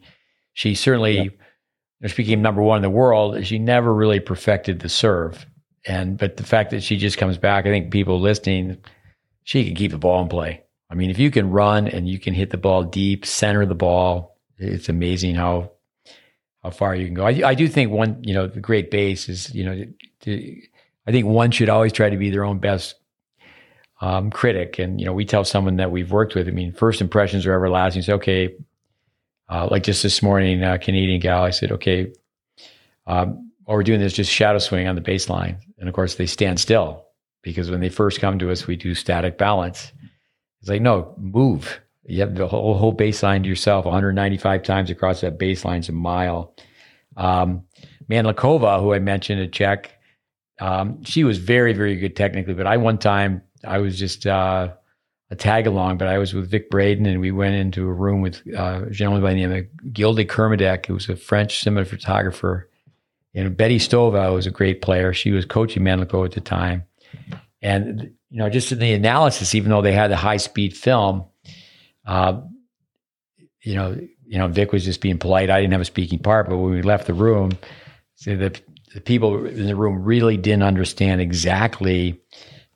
she certainly yeah. she became number one in the world. She never really perfected the serve, and but the fact that she just comes back, I think people listening, she can keep the ball in play. I mean, if you can run and you can hit the ball deep, center the ball, it's amazing how how far you can go. I, I do think one, you know, the great base is, you know, to, I think one should always try to be their own best um, critic. And, you know, we tell someone that we've worked with, I mean, first impressions are everlasting. Say, okay, uh, like just this morning, uh, Canadian gal, I said, okay, um, what we're doing is just shadow swing on the baseline. And of course, they stand still because when they first come to us, we do static balance. It's like, no, move. You have the whole, whole baseline to yourself 195 times across that baseline is a mile. Um, Mandlikova, who I mentioned, a Czech, um, she was very, very good technically, but I one time I was just uh, a tag along, but I was with Vic Braden and we went into a room with uh, a gentleman by the name of Gil de Kermadec, who was a French cinematographer. And Betty Stöve was a great player. She was coaching Mandlikova at the time. And, you know, just in the analysis, even though they had the high speed film, uh, you know, you know, Vic was just being polite. I didn't have a speaking part, but when we left the room, so the the people in the room really didn't understand exactly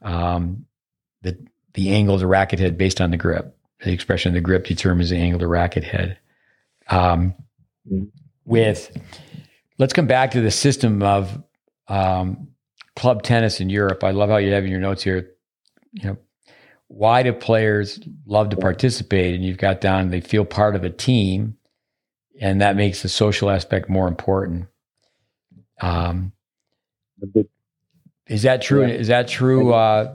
um, the the angle of the racket head based on the grip. The expression of the grip determines the angle of the racket head. Um, with let's come back to the system of um, club tennis in Europe. I love how you have in your notes here. You know, why do players love to participate? And you've got down they feel part of a team, and that makes the social aspect more important. Um, is that true? Is that true? Uh,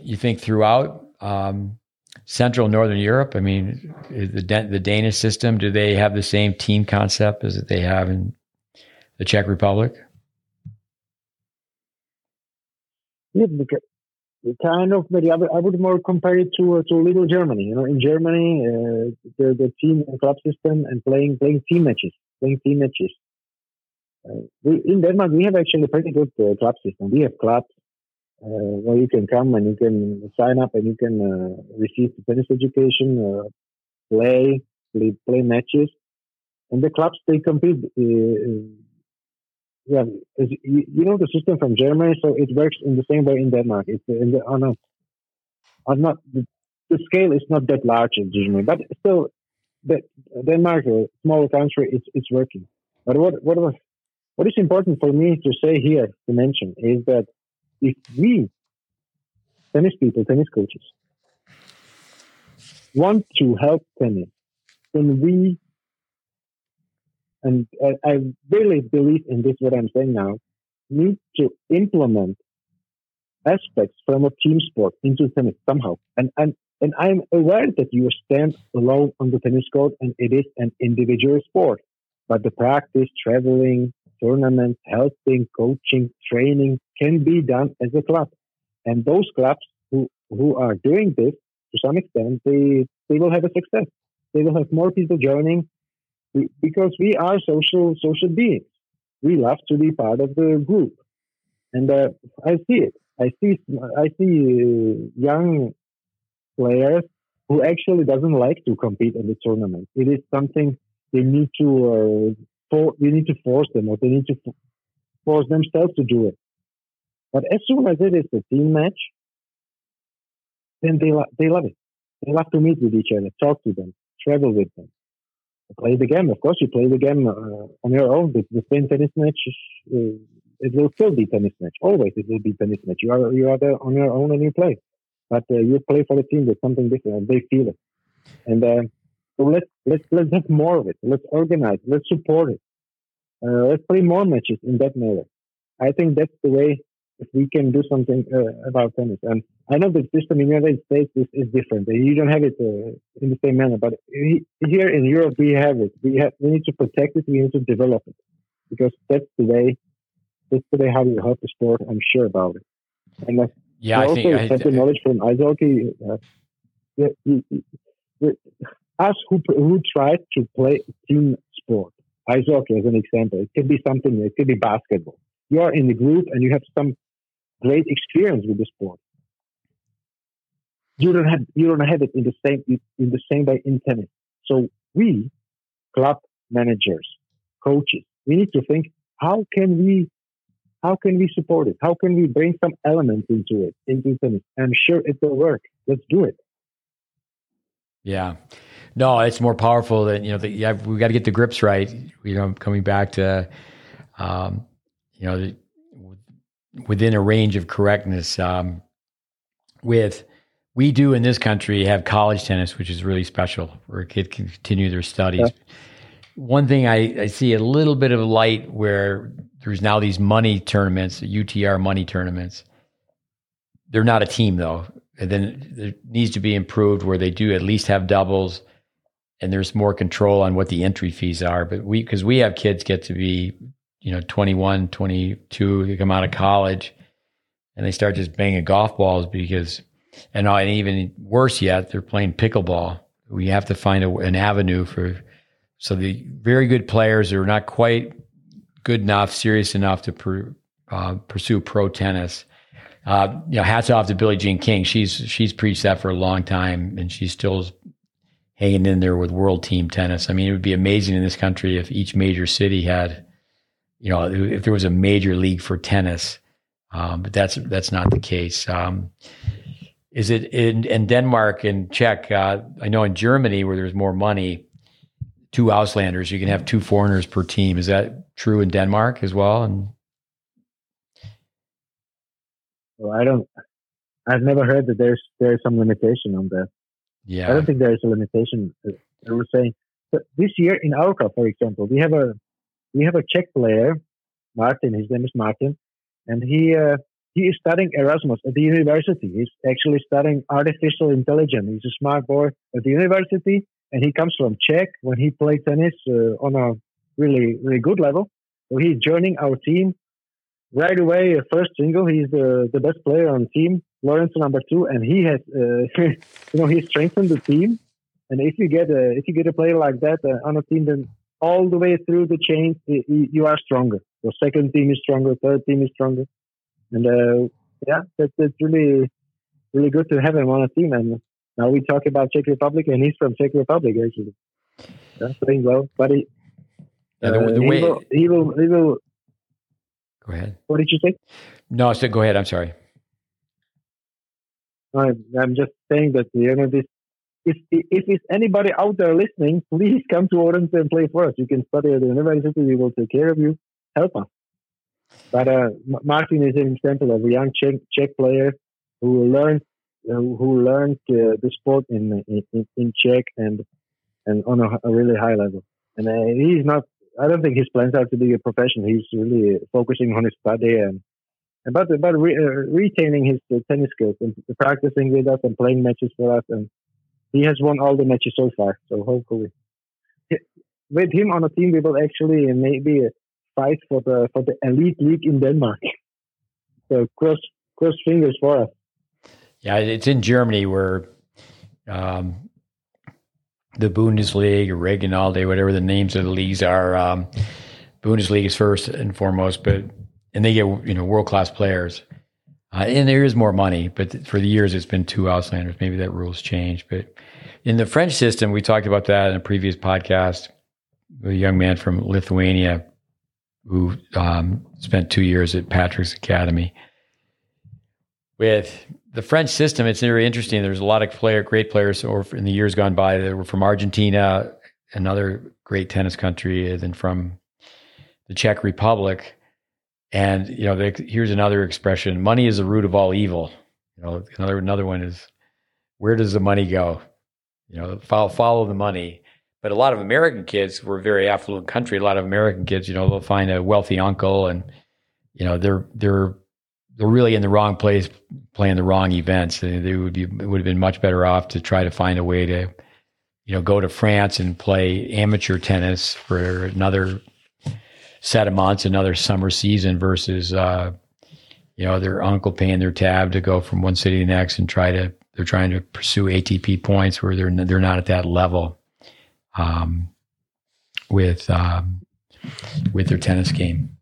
you think throughout um, Central Northern Europe? I mean, the the Danish system do they have the same team concept as they have in the Czech Republic? Yeah, kind of, but I would, more compare it to uh, to little Germany. You know, in Germany, uh, the the team and club system and playing playing team matches, playing team matches. Uh, we, in Denmark, we have actually a pretty good uh, club system. We have clubs uh, where you can come and you can sign up and you can uh, receive the tennis education, play, play play matches, and the clubs they compete yeah, you, you know the system from Germany, so it works in the same way in Denmark. It's in the, on a, on not the, the scale is not that large in Germany, but still, the, Denmark, a smaller country, it's it's working. But what what was what is important for me to say here to mention is that if we tennis people, tennis coaches, want to help tennis, then we and I, really believe in this, what I'm saying now, need to implement aspects from a team sport into tennis somehow. And, and, and I'm aware that you stand alone on the tennis court and it is an individual sport. But the practice, traveling, tournaments, helping, coaching, training can be done as a club. And those clubs who, who are doing this to some extent, they, they will have a success. They will have more people joining because we are social social beings. We love to be part of the group, and uh, I see it. I see I see young players who actually doesn't like to compete in the tournament. It is something they need to uh, for, we need to force them, or they need to force themselves to do it. But as soon as it is a team match, then they lo- they love it. They love to meet with each other, talk to them, travel with them play the game. Of course, you play the game uh, on your own. The, the same tennis match, uh, it will still be tennis match. Always, it will be tennis match. You are you are there on your own and you play, but uh, you play for the team. There's something different, they feel it. And uh, so let's let's let's have more of it. Let's organize. Let's support it. Uh, let's play more matches in that manner. I think that's the way if we can do something uh, about tennis. And I know the system in the United States is, is different. You don't have it uh, in the same manner, but here in Europe we have it. We have we need to protect it. We need to develop it because that's the way. That's the way how we help the sport. I'm sure about it. And uh, yeah, I also think have the knowledge from ice hockey. Uh, yeah, us who who tried to play team sport, ice hockey as an example. It could be something. It could be basketball you are in the group and you have some great experience with the sport. You don't have you don't have it in the same in the same way in tennis. So we, club managers, coaches, we need to think how can we how can we support it? How can we bring some elements into it into tennis? I'm sure it will work. Let's do it. Yeah. No, it's more powerful than you know. The, yeah, we got to get the grips right. You know, coming back to, um, you know, within a range of correctness. Um, with we do in this country have college tennis, which is really special, where a kid can continue their studies. Yeah. One thing I, I, see a little bit of light where there's now these money tournaments, UTR money tournaments. They're not a team though. And then there needs to be improved where they do at least have doubles and there's more control on what the entry fees are. But we, because we have kids get to be you know 21 22 they come out of college and they start just banging golf balls because and, and even worse yet they're playing pickleball. We have to find a, an avenue for so the very good players are not quite good enough serious enough to per, uh, pursue pro tennis. Uh, you know hats off to billie jean king. She's she's preached that for a long time and she's still hanging in there with world team tennis. I mean it would be amazing in this country if each major city had you know, if there was a major league for tennis, um, but that's that's not the case. Um, is it in, in Denmark and Czech? Uh, I know in Germany where there's more money, two Auslanders, you can have two foreigners per team. Is that true in Denmark as well? And well, I don't. I've never heard that there's there's some limitation on that. Yeah, I don't think there is a limitation. I was saying this year in our club, for example, we have a we have a Czech player, Martin. His name is Martin, and he uh, he is studying Erasmus at the university. He's actually studying artificial intelligence. He's a smart boy at the university, and he comes from Czech. When he played tennis uh, on a really really good level, so he's joining our team. right away, first single, he's the, the best player on team. Lawrence number two, and he has, uh, you know, he strengthened the team. And if you get a if you get a player like that uh, on a team, then all the way through the chain, you are stronger. Your second team is stronger, third team is stronger, and uh, yeah, that's, that's really really good to have him on a team. And now we talk about Czech Republic, and he's from Czech Republic actually. Yeah, playing well, but he, yeah, the, the uh, way he will, he will, he will. Go ahead. What did you say? No, so go ahead. I'm sorry. I'm, I'm just saying that you know this. If if it's anybody out there listening, please come to Odense and play for us. You can study at the university. We will take care of you. Help us. But uh, Martin is an example of a young Czech, Czech player who learned uh, who learned uh, the sport in, in in Czech and and on a, a really high level. And uh, he's not. I don't think his plans are to be a professional. He's really focusing on his study and about about re, uh, retaining his uh, tennis skills and practicing with us and playing matches for us. And he has won all the matches so far. So hopefully, with him on a team, we will actually maybe fight for the for the elite league in Denmark. So cross cross fingers for us. Yeah, it's in Germany where um, the Bundesliga Regionalliga, whatever the names of the leagues are. Um, Bundesliga is first and foremost, but and they get you know world class players, uh, and there is more money. But for the years, it's been two Auslanders. Maybe that rule's changed. But in the French system, we talked about that in a previous podcast. A young man from Lithuania who um, spent two years at Patrick's Academy. With the French system, it's very interesting. There's a lot of player, great players in the years gone by that were from Argentina, another great tennis country, and then from the Czech Republic. And you know, they, here's another expression: "Money is the root of all evil." You know, another another one is, "Where does the money go?" You know, follow follow the money. But a lot of American kids were a very affluent country. A lot of American kids, you know, they'll find a wealthy uncle, and you know, they're they're they're really in the wrong place playing the wrong events. They, they would be would have been much better off to try to find a way to, you know, go to France and play amateur tennis for another set of months, another summer season versus, uh, you know, their uncle paying their tab to go from one city to the next and try to they're trying to pursue ATP points where they're they're not at that level um, with um, with their tennis game.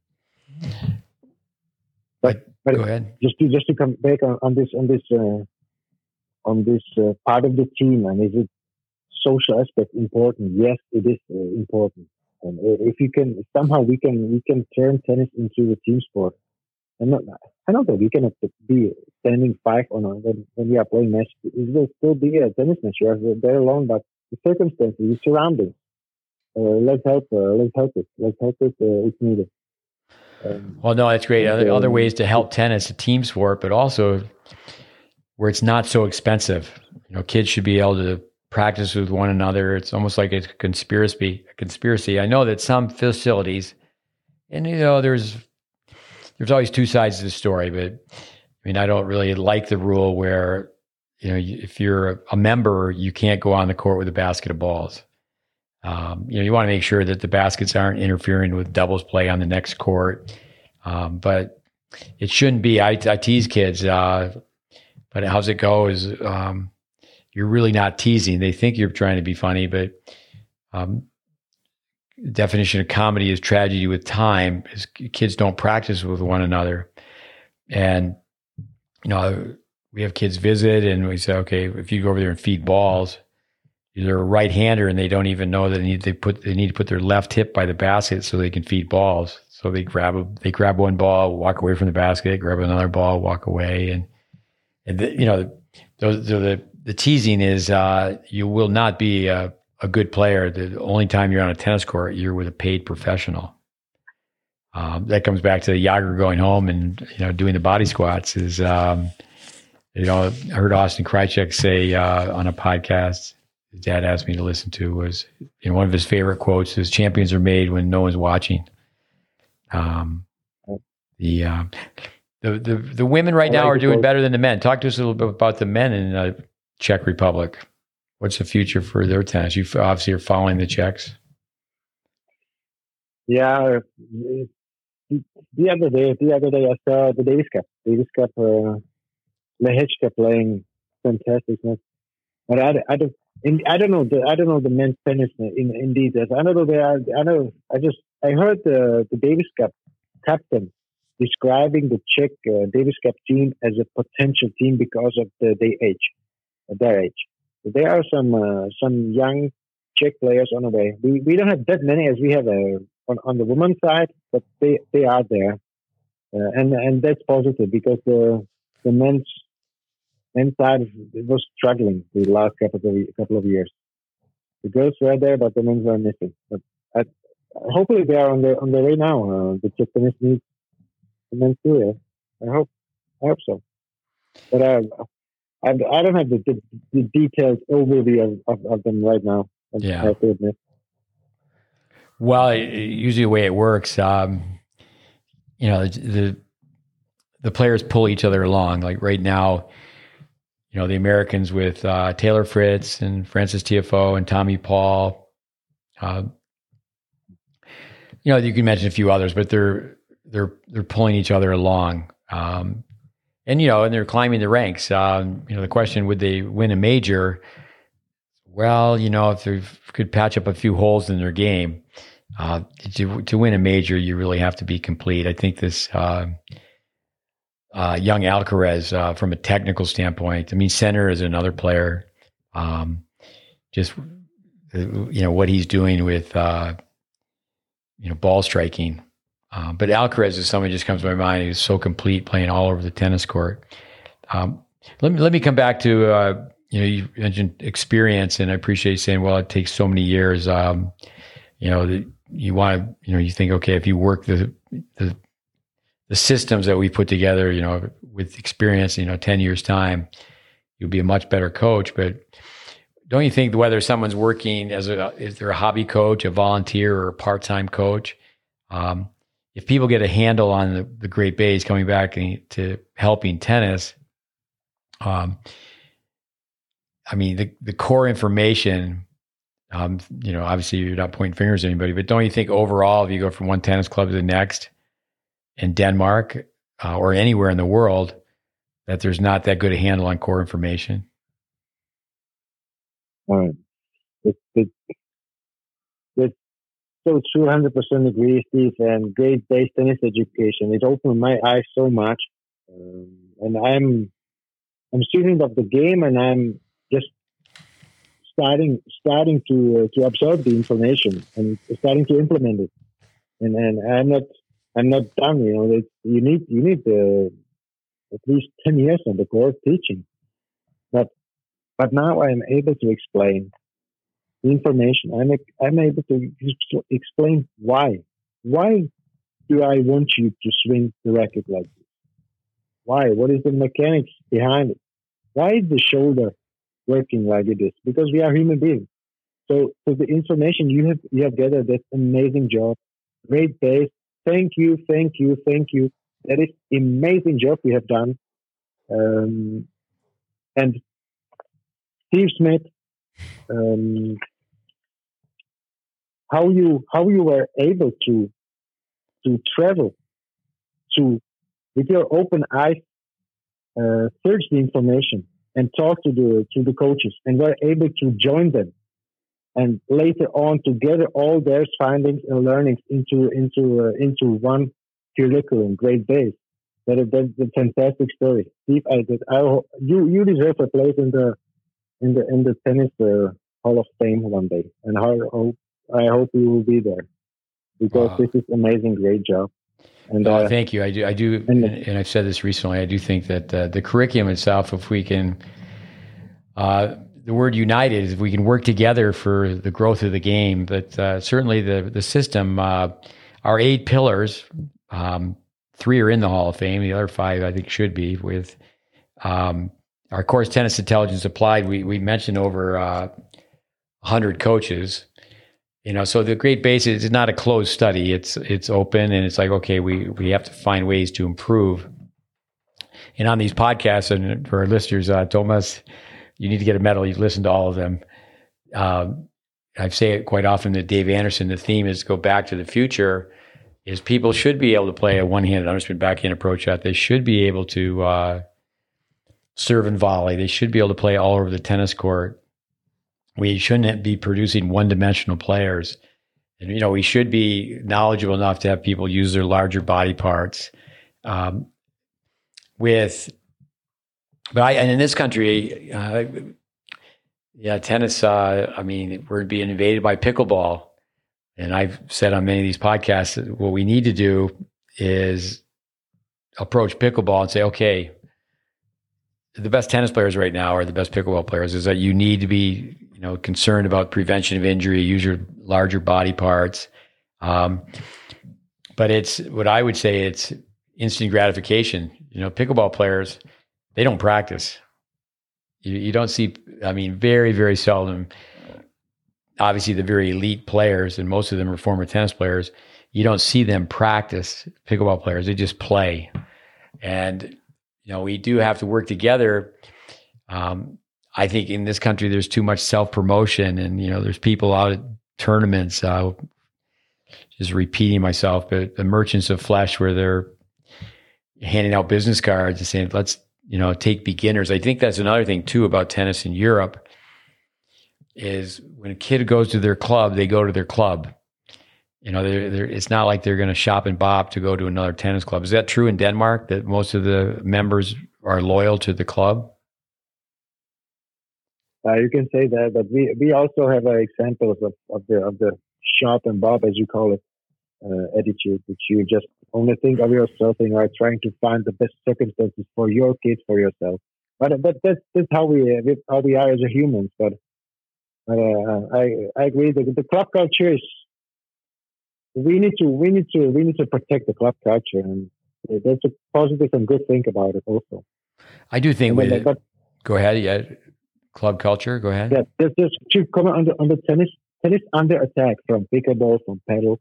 but Go ahead. Just to just to come back on, on this on this uh, on this uh, part of the team, and is it social aspect important? Yes, it is uh, important. And if you can somehow we can we can turn tennis into a team sport. And not, I know that we cannot be standing five on a, when, when we are playing match. It will still be a tennis match. You are there alone, but the circumstances, the surroundings. Uh, let's help. Uh, let's help it. Let's help it uh, if needed. Um, well, no, that's great. Other, other ways to help tennis, a team sport, but also where it's not so expensive. You know, kids should be able to practice with one another. It's almost like a conspiracy. A conspiracy. I know that some facilities, and you know, there's there's always two sides to the story, but I mean, I don't really like the rule where you know if you're a member, you can't go on the court with a basket of balls. Um, you know, you want to make sure that the baskets aren't interfering with doubles play on the next court. Um, but it shouldn't be. I, I tease kids, uh, but how's it go is um, you're really not teasing. They think you're trying to be funny, but um, definition of comedy is tragedy with time. Is kids don't practice with one another, and you know we have kids visit, and we say, okay, if you go over there and feed balls they're a right hander and they don't even know that they need, they put they need to put their left hip by the basket so they can feed balls. So they grab a, they grab one ball, walk away from the basket, grab another ball, walk away, and and the, you know those are the the teasing is uh, you will not be a, a, good player. The only time you're on a tennis court, you're with a paid professional. Um, that comes back to the Jagr going home and you know doing the body squats. Is um, you know I heard Austin Krajicek say uh, on a podcast his dad asked me to listen to was you know one of his favorite quotes is champions are made when no one's watching um, the, uh, the the the women right now are doing better than the men talk to us a little bit about the men in the czech republic. What's the future for their tennis you obviously are following the czechs yeah the other day, the other day I saw the Davis Cup, Davis Cup, uh, Lehečka playing. Fantastic. But I, I don't, I don't know the, I don't know the men's tennis in, in details. I know they are, I know, I just, I heard the, the Davis Cup captain describing the Czech uh, Davis Cup team as a potential team because of the, their age, their age. There are some, uh, some young Czech players on the way. We, we don't have that many as we have uh, on, on the women's side, but they, they are there. Uh, and, and that's positive because the, the men's men's side was struggling the last couple of couple of years. The girls were there, but the men were missing. But I, hopefully they are on the on the way now. Uh, the Japanese needs the men too. I hope I hope so. But uh, I I don't have the, the, the detailed overview of, of, of, them right now. yeah. I have to admit. Well, usually the way it works, um, you know, the, the the players pull each other along. Like right now, you know, the Americans with uh, Taylor Fritz and Frances Tiafoe and Tommy Paul. Uh, you know, you can mention a few others, but they're they're they're pulling each other along, um, and you know, and they're climbing the ranks. Um, you know, the question would they win a major? Well, you know, if they could patch up a few holes in their game, uh, to to win a major, you really have to be complete. I think this. Uh, uh, young Alcaraz uh, from a technical standpoint. I mean, Sinner is another player. Um, just you know what he's doing with uh, you know ball striking. Uh, but Alcaraz is someone just comes to my mind. He's so complete, playing all over the tennis court. Um, let me let me come back to uh, you know you mentioned experience, and I appreciate you saying, well, it takes so many years. Um, you know, you want to you know you think okay if you work the the the systems that we put together, you know, with experience, you know, 10 years time, you'll be a much better coach. But don't you think whether someone's working as a, is there a hobby coach, a volunteer or a part-time coach? Um, if people get a handle on the, the Great Base coming back to helping tennis, um, I mean, the, the core information, um, you know, obviously you're not pointing fingers at anybody, but don't you think overall, if you go from one tennis club to the next, in Denmark uh, or anywhere in the world that there's not that good a handle on core information? Right. It, it's so true, 100% agree, Steve, and great base tennis education. It opened my eyes so much. Um, and I'm, I'm student of the game and I'm just starting, starting to, uh, to absorb the information and starting to implement it. And, and I'm not, I'm not done. You know, you need you need uh, at least ten years on the course teaching, but but now I'm able to explain information. I'm I'm able to explain why why do I want you to swing the racket like this? Why? What is the mechanics behind it? Why is the shoulder working like it is? Because we are human beings. So, so the information you have you have gathered, that's amazing job, great base, Thank you, thank you, thank you. That is amazing job you have done. Um, and Steve Smith, um, how you how you were able to to travel to with your open eyes uh, search the information and talk to the to the coaches and were able to join them and later on to gather all their findings and learnings into into uh, into one curriculum, great base. That is that's a fantastic story, Steve. I, I you you deserve a place in the in the in the tennis uh, Hall of Fame one day, and I hope I hope you will be there because wow. this is amazing, great job. And oh, uh, thank you. I do. I do, and, and, I've said this recently. I do think that uh, the curriculum itself, if we can uh, the word united if we can work together for the growth of the game. But uh, certainly the the system, uh, our eight pillars, um, three are in the Hall of Fame. The other five, I think, should be with um, our course tennis intelligence applied. We we mentioned over uh, hundred coaches. You know, so the Great Base is not a closed study. It's it's open and it's like okay, we we have to find ways to improve. And on these podcasts, and for our listeners, uh, Thomas you need to get a medal. You listen to all of them. Um, I say it quite often that Dave Anderson, the theme is go back to the future. is people should be able to play a one-handed underspin backhand approach shot. They should be able to uh, serve and volley. They should be able to play all over the tennis court. We shouldn't be producing one-dimensional players. And you know, we should be knowledgeable enough to have people use their larger body parts. Um, with, but I, and in this country, uh, yeah, tennis. Uh, I mean, we're being invaded by pickleball and I've said on many of these podcasts that what we need to do is approach pickleball and say, okay, the best tennis players right now are the best pickleball players. Is that you need to be, know, concerned about prevention of injury, use your larger body parts. Um, but it's what I would say it's instant gratification. You know, pickleball players they don't practice. You, you don't see. I mean, very very seldom obviously the very elite players, and most of them are former tennis players, you don't see them practice pickleball players. They just play. And, you know, we do have to work together. Um, I think in this country, there's too much self promotion, and, you know, there's people out at tournaments, uh, just repeating myself, but the merchants of flesh where they're handing out business cards and saying, let's, you know, take beginners. I think that's another thing too about tennis in Europe is when a kid goes to their club, they go to their club. You know, they're, they're, it's not like they're going to shop and bop to go to another tennis club. Is that true in Denmark that most of the members are loyal to the club? Uh, you can say that, but we we also have uh, examples of, of the of the shop and bob, as you call it, uh, attitude, which you just only think of yourself and are trying to find the best circumstances for your kids, for yourself. But but that's that's how we how we are as a humans. But uh, I I agree. The, the club culture is we need to we need to we need to protect the club culture, and there's a positive and good thing about it also. I do think. With, but, go ahead. Yeah, club culture. Go ahead. Yeah, there's, there's to comment on the on the tennis tennis under attack from pickleball from paddle,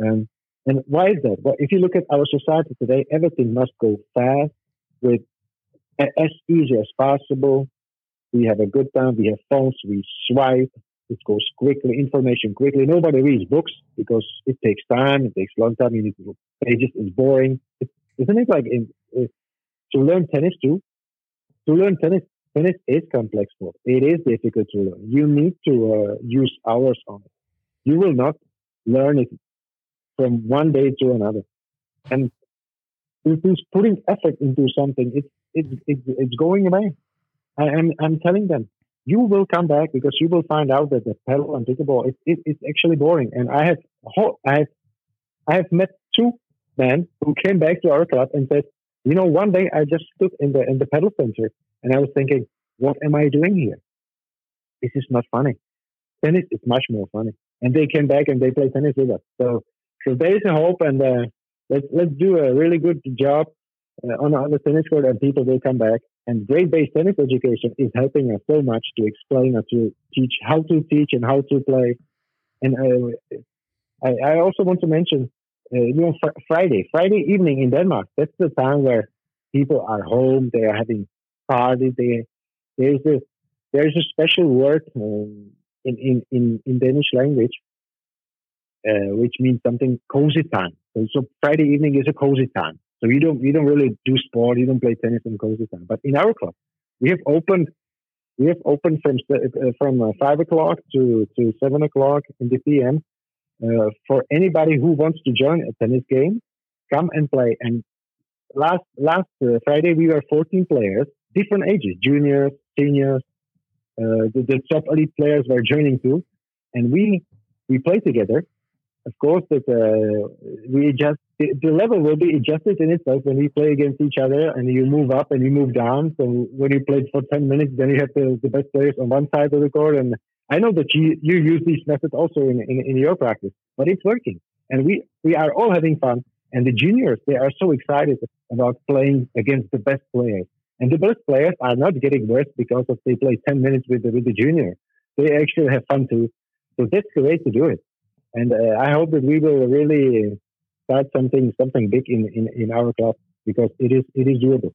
um, and why is that? Well, if you look at our society today, everything must go fast with as easy as possible we have a good time. We have phones. We swipe. It goes quickly. Information quickly. Nobody reads books because it takes time. It takes a long time. You need to pages. It's boring. It, isn't it like in, uh, to learn tennis too? To learn tennis, tennis is complex sport. It is difficult to learn. You need to uh, use hours on it. You will not learn it from one day to another. And if it's putting effort into something, it's it's it's, it's going away. I, am I'm telling them, you will come back because you will find out that the paddle and pickleball is it, it's actually boring. And I have I have I have met two men who came back to our club and said, you know, one day I just stood in the in the paddle center and I was thinking, what am I doing here? This is not funny. Tennis is much more funny. And they came back and they play tennis with us. So so there is a hope, and uh, let's let's do a really good job uh, on, on the tennis court, and people will come back. And great base tennis education is helping us so much to explain and to teach how to teach and how to play. And uh, I, I, also want to mention, uh, you know, fr- Friday, Friday evening in Denmark. That's the time where people are home. They are having They, there's a there's a special word um, in, in, in, in Danish language, uh, which means something cozy time. So, so Friday evening is a cozy time. So you don't you don't really do sport. You don't play tennis in cozy time. But in our club, we have opened we have opened from uh, from uh, five o'clock to to seven o'clock in the PM uh, for anybody who wants to join a tennis game. Come and play. And last last uh, Friday we were 14 players, different ages, juniors, seniors. Uh, the, the top elite players were joining too, and we we played together of course, that uh, we adjust the, the, level will be adjusted in itself when we play against each other, and you move up and you move down. So when you played for ten minutes, then you have the, the best players on one side of the court, and I know that you you use these methods also in, in, in your practice, but it's working, and we we are all having fun. And the juniors, they are so excited about playing against the best players. And the best players are not getting worse because of they play 10 minutes with the, with the junior. They actually have fun too. So that's the way to do it and uh, I hope that we will really start something something big in, in, in our club because it is it is doable.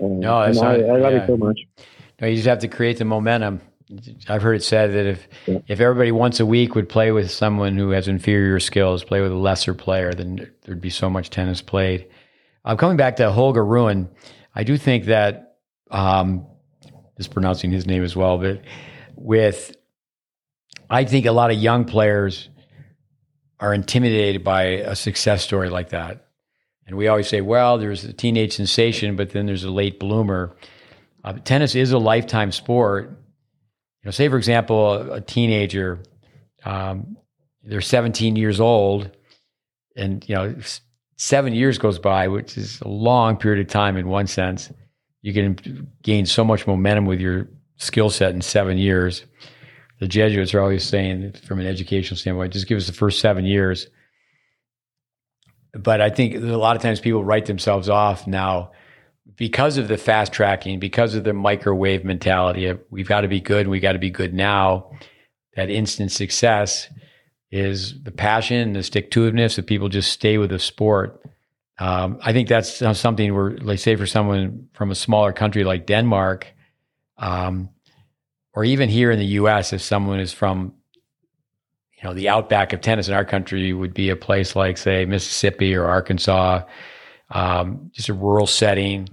Uh, no, I, I, love yeah. it so much. No, you just have to create the momentum. I've heard it said that if yeah. if everybody once a week would play with someone who has inferior skills, play with a lesser player, then there'd be so much tennis played. I'm uh, coming back to Holger Rune, I do think that um, just pronouncing his name as well, but with I think a lot of young players are intimidated by a success story like that. And we always say, well, there's a teenage sensation, but then there's a late bloomer. Uh, tennis is a lifetime sport. You know, say for example, a, a teenager, um, they're 17 years old, and you know, seven years goes by, which is a long period of time in one sense. You can gain so much momentum with your skill set in seven years. The Jesuits are always saying, from an educational standpoint, just give us the first seven years. But I think a lot of times people write themselves off now because of the fast tracking, because of the microwave mentality of we've got to be good we got to be good now. That instant success is the passion, the stick to itiveness that people just stay with the sport. Um, I think that's something where, like, say, for someone from a smaller country like Denmark, um, or even here in the U.S., if someone is from, you know, the outback of tennis in our country, would be a place like, say, Mississippi or Arkansas, um, just a rural setting.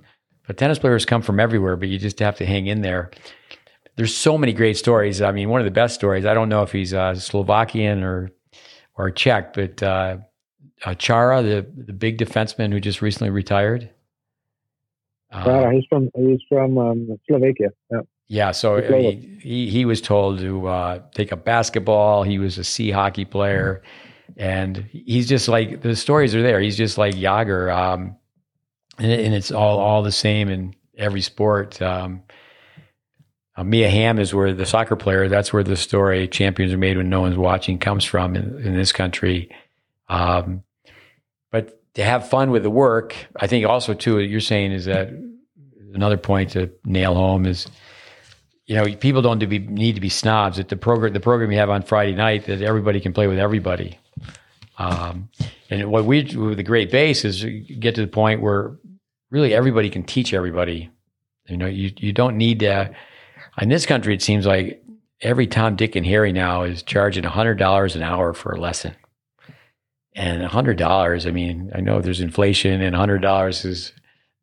But tennis players come from everywhere, but you just have to hang in there there's so many great stories. I mean, one of the best stories. I don't know if he's uh, Slovakian or or Czech, but uh, uh, Chara, the the big defenseman who just recently retired. Uh, he's from he's from um, Slovakia. Yeah. Yeah, so he, he, he was told to uh, take up basketball. He was a sea hockey player, and he's just like the stories are there. He's just like Jagr, um, and, and, it's all all the same in every sport. Um, uh, Mia Hamm is where the soccer player, that's where the story champions are made when no one's watching comes from in, in this country. Um, but to have fun with the work, I think also too, what you're saying is that another point to nail home is, you know, people don't be, need to be snobs at the program, the program you have on Friday night that everybody can play with everybody. Um, and what we do with the great base is get to the point where really everybody can teach everybody. You know, you, you don't need to, in this country, it seems like every Tom, Dick, and Harry now is charging $100 an hour for a lesson. And $100, I mean, I know there's inflation and $100 is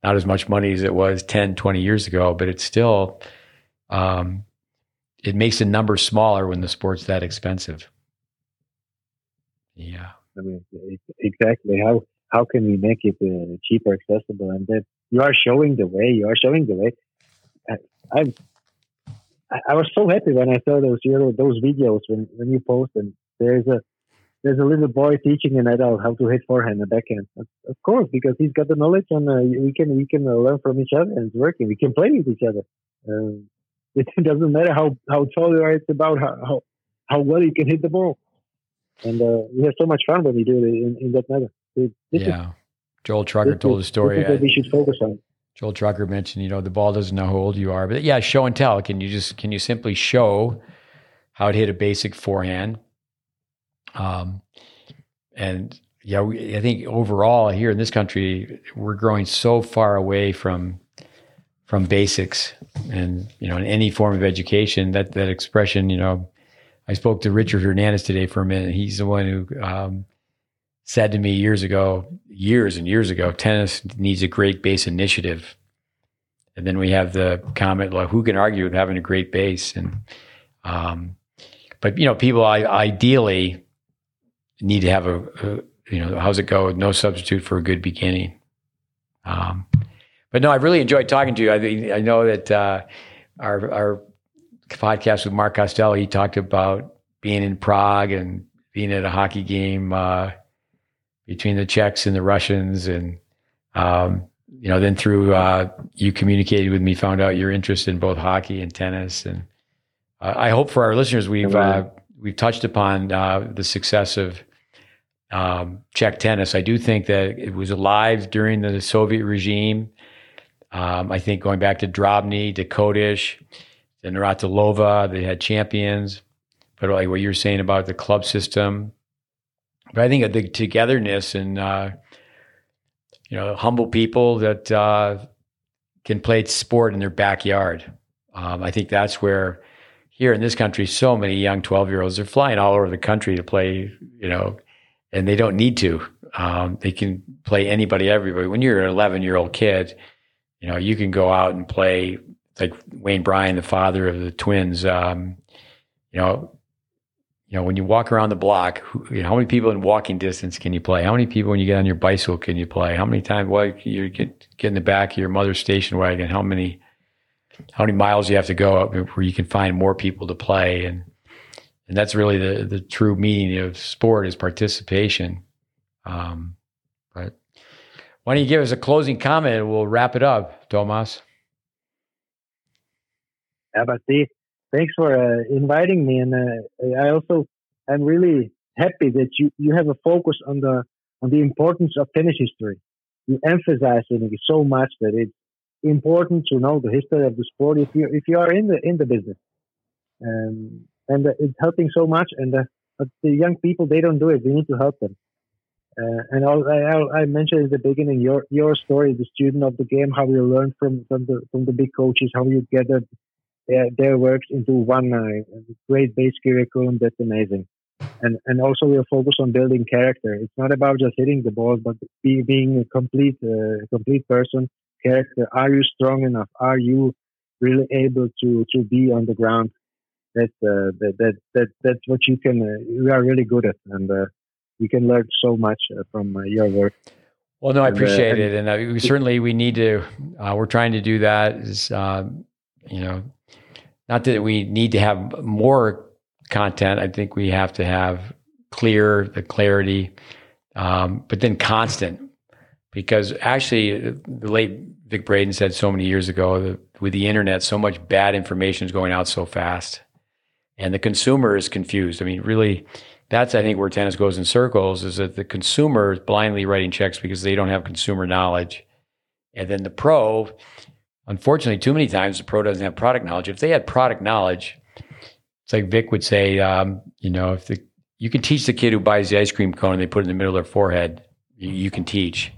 not as much money as it was 10, 20 years ago, but it's still, um, it makes the number smaller when the sport's that expensive. Yeah. I mean, exactly. How, how can we make it uh, cheaper, accessible? And that you are showing the way, you are showing the way. I, I've I, I, was so happy when I saw those you know, those videos when, when you post them. There's a there's a little boy teaching an adult how to hit forehand and backhand. Of, of course, because he's got the knowledge and uh, we can we can uh, learn from each other and it's working. We can play with each other. Um, it doesn't matter how, how tall you are. It's about how, how, how well you can hit the ball. And uh, we have so much fun when we do it in, in that matter. yeah. Is, Joel Drucker told is, a story. This is what we should focus on. Joel Drucker mentioned, you know, the ball doesn't know how old you are, but yeah, show and tell. Can you just can you simply show how to hit a basic forehand? Um, and yeah, we, I think overall here in this country, we're growing so far away from from basics, and you know, in any form of education, that that expression, you know, I spoke to Richard Hernandez today for a minute. He's the one who um, said to me years ago, years and years ago, tennis needs a great base initiative. And then we have the comment like, who can argue with having a great base? And, um, but you know, people I, ideally need to have a, a, you know, how's it go? No substitute for a good beginning. Um, but no, I've really enjoyed talking to you. I, I know that uh, our our podcast with Mark Costello, he talked about being in Prague and being at a hockey game. Uh, between the Czechs and the Russians, and um, you know, then through uh, you communicated with me, found out your interest in both hockey and tennis, and uh, I hope for our listeners we've uh, we've touched upon uh, the success of um, Czech tennis. I do think that it was alive during the Soviet regime. Um, I think going back to Drobny, to Kodeš, to Navratilova, they had champions. But like what you're saying about the club system, but I think the togetherness and uh, you know humble people that uh, can play sport in their backyard. Um, I think that's where here in this country, so many young 12 year olds are flying all over the country to play, you know, and they don't need to. Um, they can play anybody, everybody. When you're an 11 year old kid, you know, you can go out and play like Wayne Bryan, the father of the twins. Um, you know, you know, when you walk around the block, who, you know, how many people in walking distance can you play? How many people when you get on your bicycle can you play? How many times well, you get get in the back of your mother's station wagon? How many how many miles you have to go where you can find more people to play and and that's really the the true meaning of sport is participation. Um, but why don't you give us a closing comment and we'll wrap it up, Tomas? Yeah, but Steve, thanks for uh, inviting me, and uh, I also am really happy that you you have a focus on the on the importance of tennis history. You emphasize it so much that it's important to know the history of the sport if you if you are in the in the business, um, and uh, it's helping so much. And uh, the young people they don't do it. We need to help them. Uh, and I, I, mentioned in the beginning your your story, the student of the game, how you learn from from the from the big coaches, how you gathered their, their works into one uh, great base curriculum. That's amazing. And and also we are focused on building character. It's not about just hitting the ball, but be, being a complete uh, complete person. Character. Are you strong enough? Are you really able to to be on the ground? That's uh, that, that that that's what you can. Uh, you are really good at, and uh, we can learn so much uh, from uh, your work. Well, no, I appreciate it, and we certainly we need to. we're trying to do that. Is you know not that we need to have more content. I think we have to have clear the clarity, um, but then constant. Because actually, the late Vic Braden said so many years ago that with the internet, so much bad information is going out so fast, and the consumer is confused. I mean, really, that's I think where tennis goes in circles is that the consumer is blindly writing checks because they don't have consumer knowledge, and then the pro unfortunately, too many times the pro doesn't have product knowledge. If they had product knowledge, it's like Vic would say, um, you know, if the you can teach the kid who buys the ice cream cone and they put it in the middle of their forehead, you, you can teach.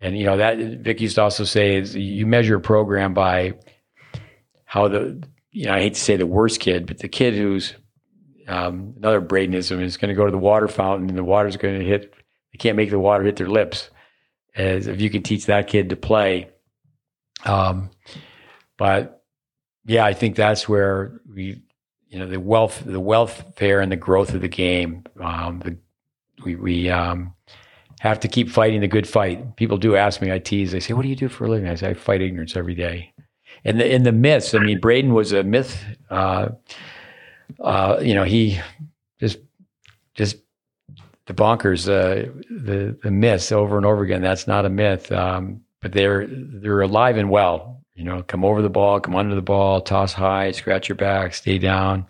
And you know that Vic used to also say is you measure a program by how the you know I hate to say the worst kid, but the kid who's um, another Bradenism is going to go to the water fountain and the water's going to hit. They can't make the water hit their lips. As if you can teach that kid to play, um, but yeah, I think that's where we, you know, the wealth, the welfare and the growth of the game. Um, the, we we um, have to keep fighting the good fight. People do ask me, I tease, they say, "What do you do for a living?" I say, "I fight ignorance every day." And the in the myths, I mean, Braden was a myth. Uh, uh, you know, he just just the bonkers, uh, the the myths over and over again. That's not a myth. Um, but they're they're alive and well. You know, come over the ball, come under the ball, toss high, scratch your back, stay down.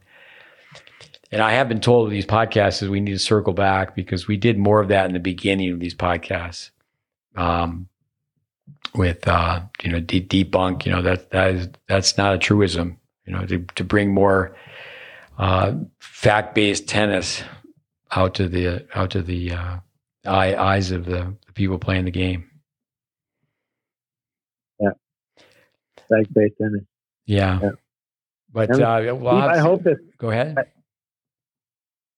And I have been told with these podcasts is we need to circle back because we did more of that in the beginning of these podcasts. Um, with uh, you know, de- debunk, you know, that that is that's not a truism. You know, to to bring more uh, fact based tennis out to the out to the uh, eye, eyes of the, the people playing the game. Fact based tennis. Yeah. yeah. But uh, well, Steve, I hope that. Go ahead.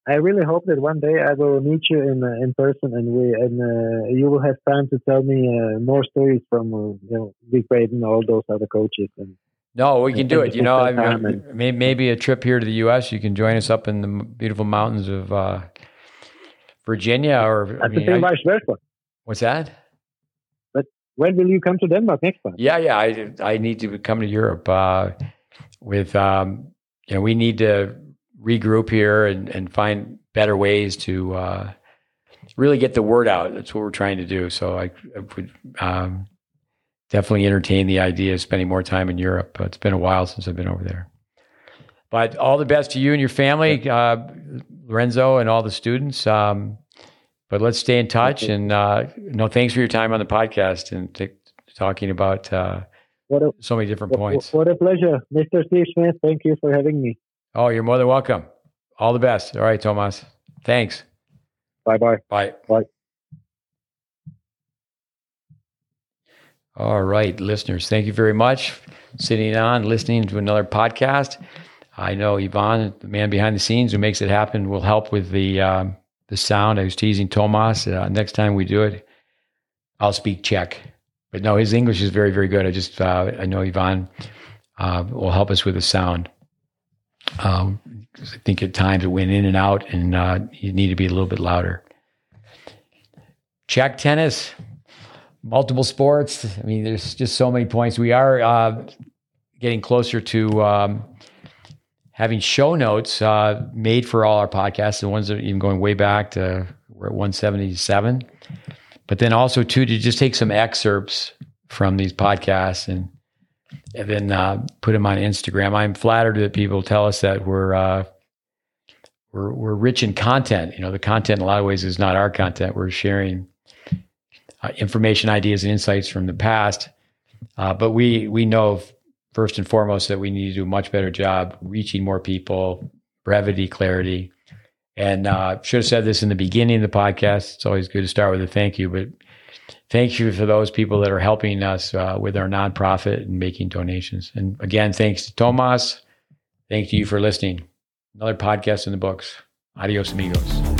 I, I, really hope that one day I will meet you in uh, in person, and we and uh, you will have time to tell me uh, more stories from uh, you know Vic Braden and all those other coaches. And no, we can do it. You know, I mean, maybe a trip here to the U.S. You can join us up in the beautiful mountains of uh, Virginia, or I mean, vice versa. What's that? When will you come to Denmark next time? Yeah, yeah, I I need to come to Europe. Uh, with um, you know, we need to regroup here and and find better ways to uh, really get the word out. That's what we're trying to do. So I, I would um, definitely entertain the idea of spending more time in Europe. It's been a while since I've been over there. But all the best to you and your family, uh, Lorenzo, and all the students. Um, but let's stay in touch. And uh, no, thanks for your time on the podcast and t- talking about uh, what a, so many different what, points. What a pleasure, Mr. Steve Smith. Thank you for having me. Oh, you're more than welcome. All the best. All right, Tomas. Thanks. Bye-bye. Bye. Bye. All right, listeners, thank you very much sitting on, listening to another podcast. I know Ivan, the man behind the scenes who makes it happen, will help with the um, the sound. I was teasing Tomas. Uh, next time we do it, I'll speak Czech. But no, his English is very, very good. I just uh, I know Ivan uh, will help us with the sound. Um, I think at times it went in and out, and uh, you need to be a little bit louder. Czech tennis, multiple sports. I mean, there's just so many points. We are uh, getting closer to um, having show notes uh, made for all our podcasts, the ones that even going way back to we're at 177. But then also too to just take some excerpts from these podcasts and and then uh, put them on Instagram. I'm flattered that people tell us that we're uh, we're we're rich in content. You know, the content in a lot of ways is not our content. We're sharing uh, information, ideas, and insights from the past. Uh, but we we know first and foremost that we need to do a much better job reaching more people, brevity, clarity. And uh, should have said this in the beginning of the podcast. It's always good to start with a thank you, but thank you for those people that are helping us uh, with our nonprofit and making donations. And again, thanks to Tomas. Thank you for listening. Another podcast in the books. Adios, amigos.